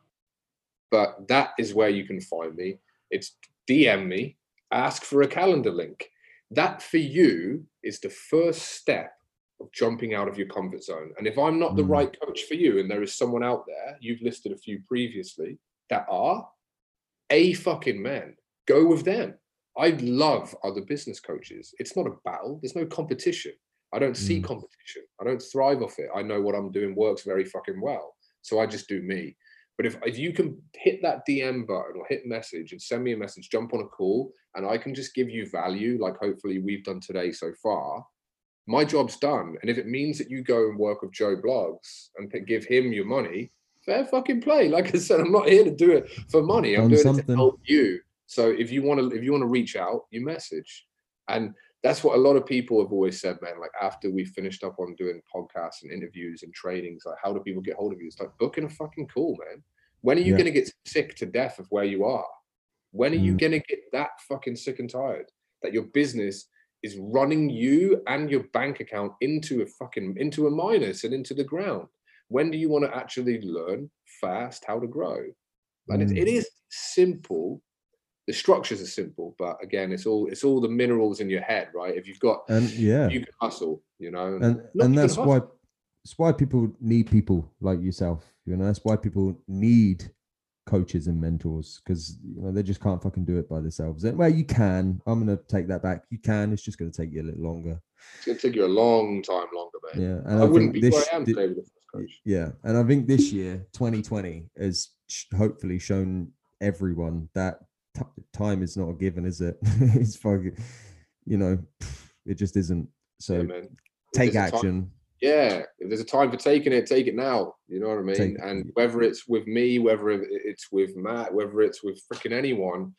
but that is where you can find me. It's DM me, ask for a calendar link. That for you is the first step of jumping out of your comfort zone. And if I'm not the mm. right coach for you, and there is someone out there, you've listed a few previously that are a fucking man, go with them. I love other business coaches. It's not a battle, there's no competition. I don't see mm. competition. I don't thrive off it. I know what I'm doing works very fucking well. So I just do me. But if, if you can hit that DM button or hit message and send me a message, jump on a call, and I can just give you value, like hopefully we've done today so far, my job's done. And if it means that you go and work with Joe Bloggs and give him your money, fair fucking play. Like I said, I'm not here to do it for money. I'm doing something. it to help you. So if you want to, if you want to reach out, you message. And that's what a lot of people have always said, man. Like after we finished up on doing podcasts and interviews and trainings, like how do people get hold of you? It's like booking a fucking call, man. When are you yeah. going to get sick to death of where you are? When are mm. you going to get that fucking sick and tired that your business is running you and your bank account into a fucking into a minus and into the ground? When do you want to actually learn fast how to grow? And mm. it, it mm. simple the structures are simple, but again, it's all it's all the minerals in your head, right? If you've got and yeah, you can hustle, you know, and and that's why it's why people need people like yourself. You know, that's why people need coaches and mentors because you know they just can't fucking do it by themselves. Well, you can. I'm gonna take that back. You can. It's just gonna take you a little longer. It's gonna take you a long time longer, man. Yeah, and I, I wouldn't be this, where I am today with the first coach. Yeah, and I think this year, 2020, has hopefully shown everyone that t- time is not a given, is it? <laughs> it's fucking, you know, it just isn't. So yeah, take action. Time, yeah, if there's a time for taking it, take it now. You know what I mean? Take, and whether it's with me, whether it's with Matt, whether it's with freaking anyone,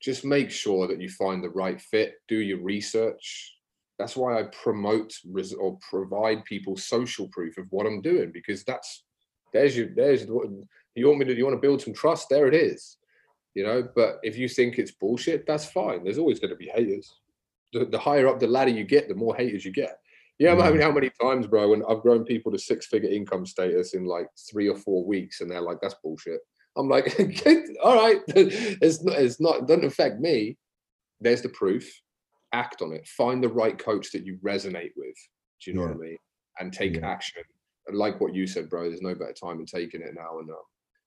just make sure that you find the right fit. Do your research. That's why I promote or provide people social proof of what I'm doing because that's there's your there's what you want me to you want to build some trust. There it is you know. But if you think it's bullshit, that's fine. There's always going to be haters. The, the, higher up the ladder you get, the more haters you get. Yeah, I mean, how many times, bro, when I've grown people to six figure income status in like three or four weeks, and they're like, "That's bullshit." I'm like, <laughs> "All right, <laughs> it's not. It's not. It doesn't affect me." There's the proof. Act on it. Find the right coach that you resonate with. Do you know yeah. what I mean? And take yeah. action. And like what you said, bro, there's no better time than taking it now. And um,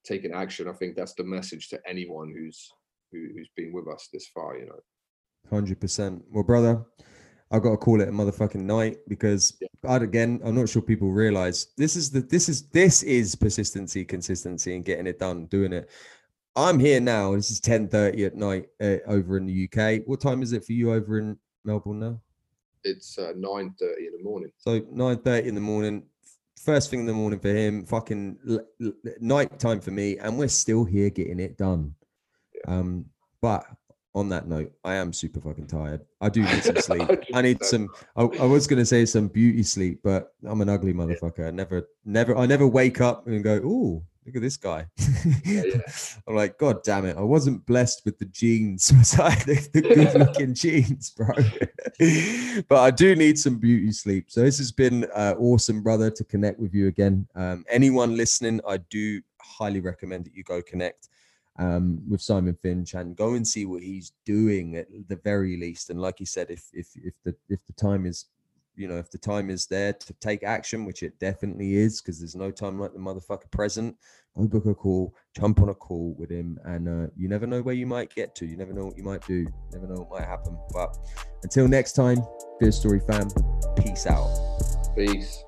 taking action. I think that's the message to anyone who's who, who's been with us this far. You know, hundred percent. Well, brother, I've got to call it a motherfucking night because yeah. I'd again, I'm not sure people realize this is the this is this is persistency, consistency, and getting it done, doing it. I'm here now. This is 10:30 at night uh, over in the UK. What time is it for you over in Melbourne now? It's uh, 9:30 in the morning. So 9:30 in the morning, first thing in the morning for him, fucking l- l- night time for me, and we're still here getting it done. Yeah. Um, but on that note, I am super fucking tired. I do need some <laughs> sleep. I need some. I, I, was gonna say some beauty sleep, but I'm an ugly motherfucker. I never, never, I never wake up and go, "Oh, look at this guy." <laughs> yeah, yeah. <laughs> I'm like, God damn it! I wasn't blessed with the genes, <laughs> the, the good-looking genes, bro. but I do need some beauty sleep. So this has been uh, awesome, brother, to connect with you again. Um, anyone listening, I do highly recommend that you go connect um, with Simon Finch and go and see what he's doing at the very least. And like he said, if if if the if the time is you know, if the time is there to take action, which it definitely is, because there's no time like the motherfucker present, go book a call, jump on a call with him, and uh, you never know where you might get to. You never know what you might do. You never know what might happen. But until next time, Fit Story fam, peace out. Peace.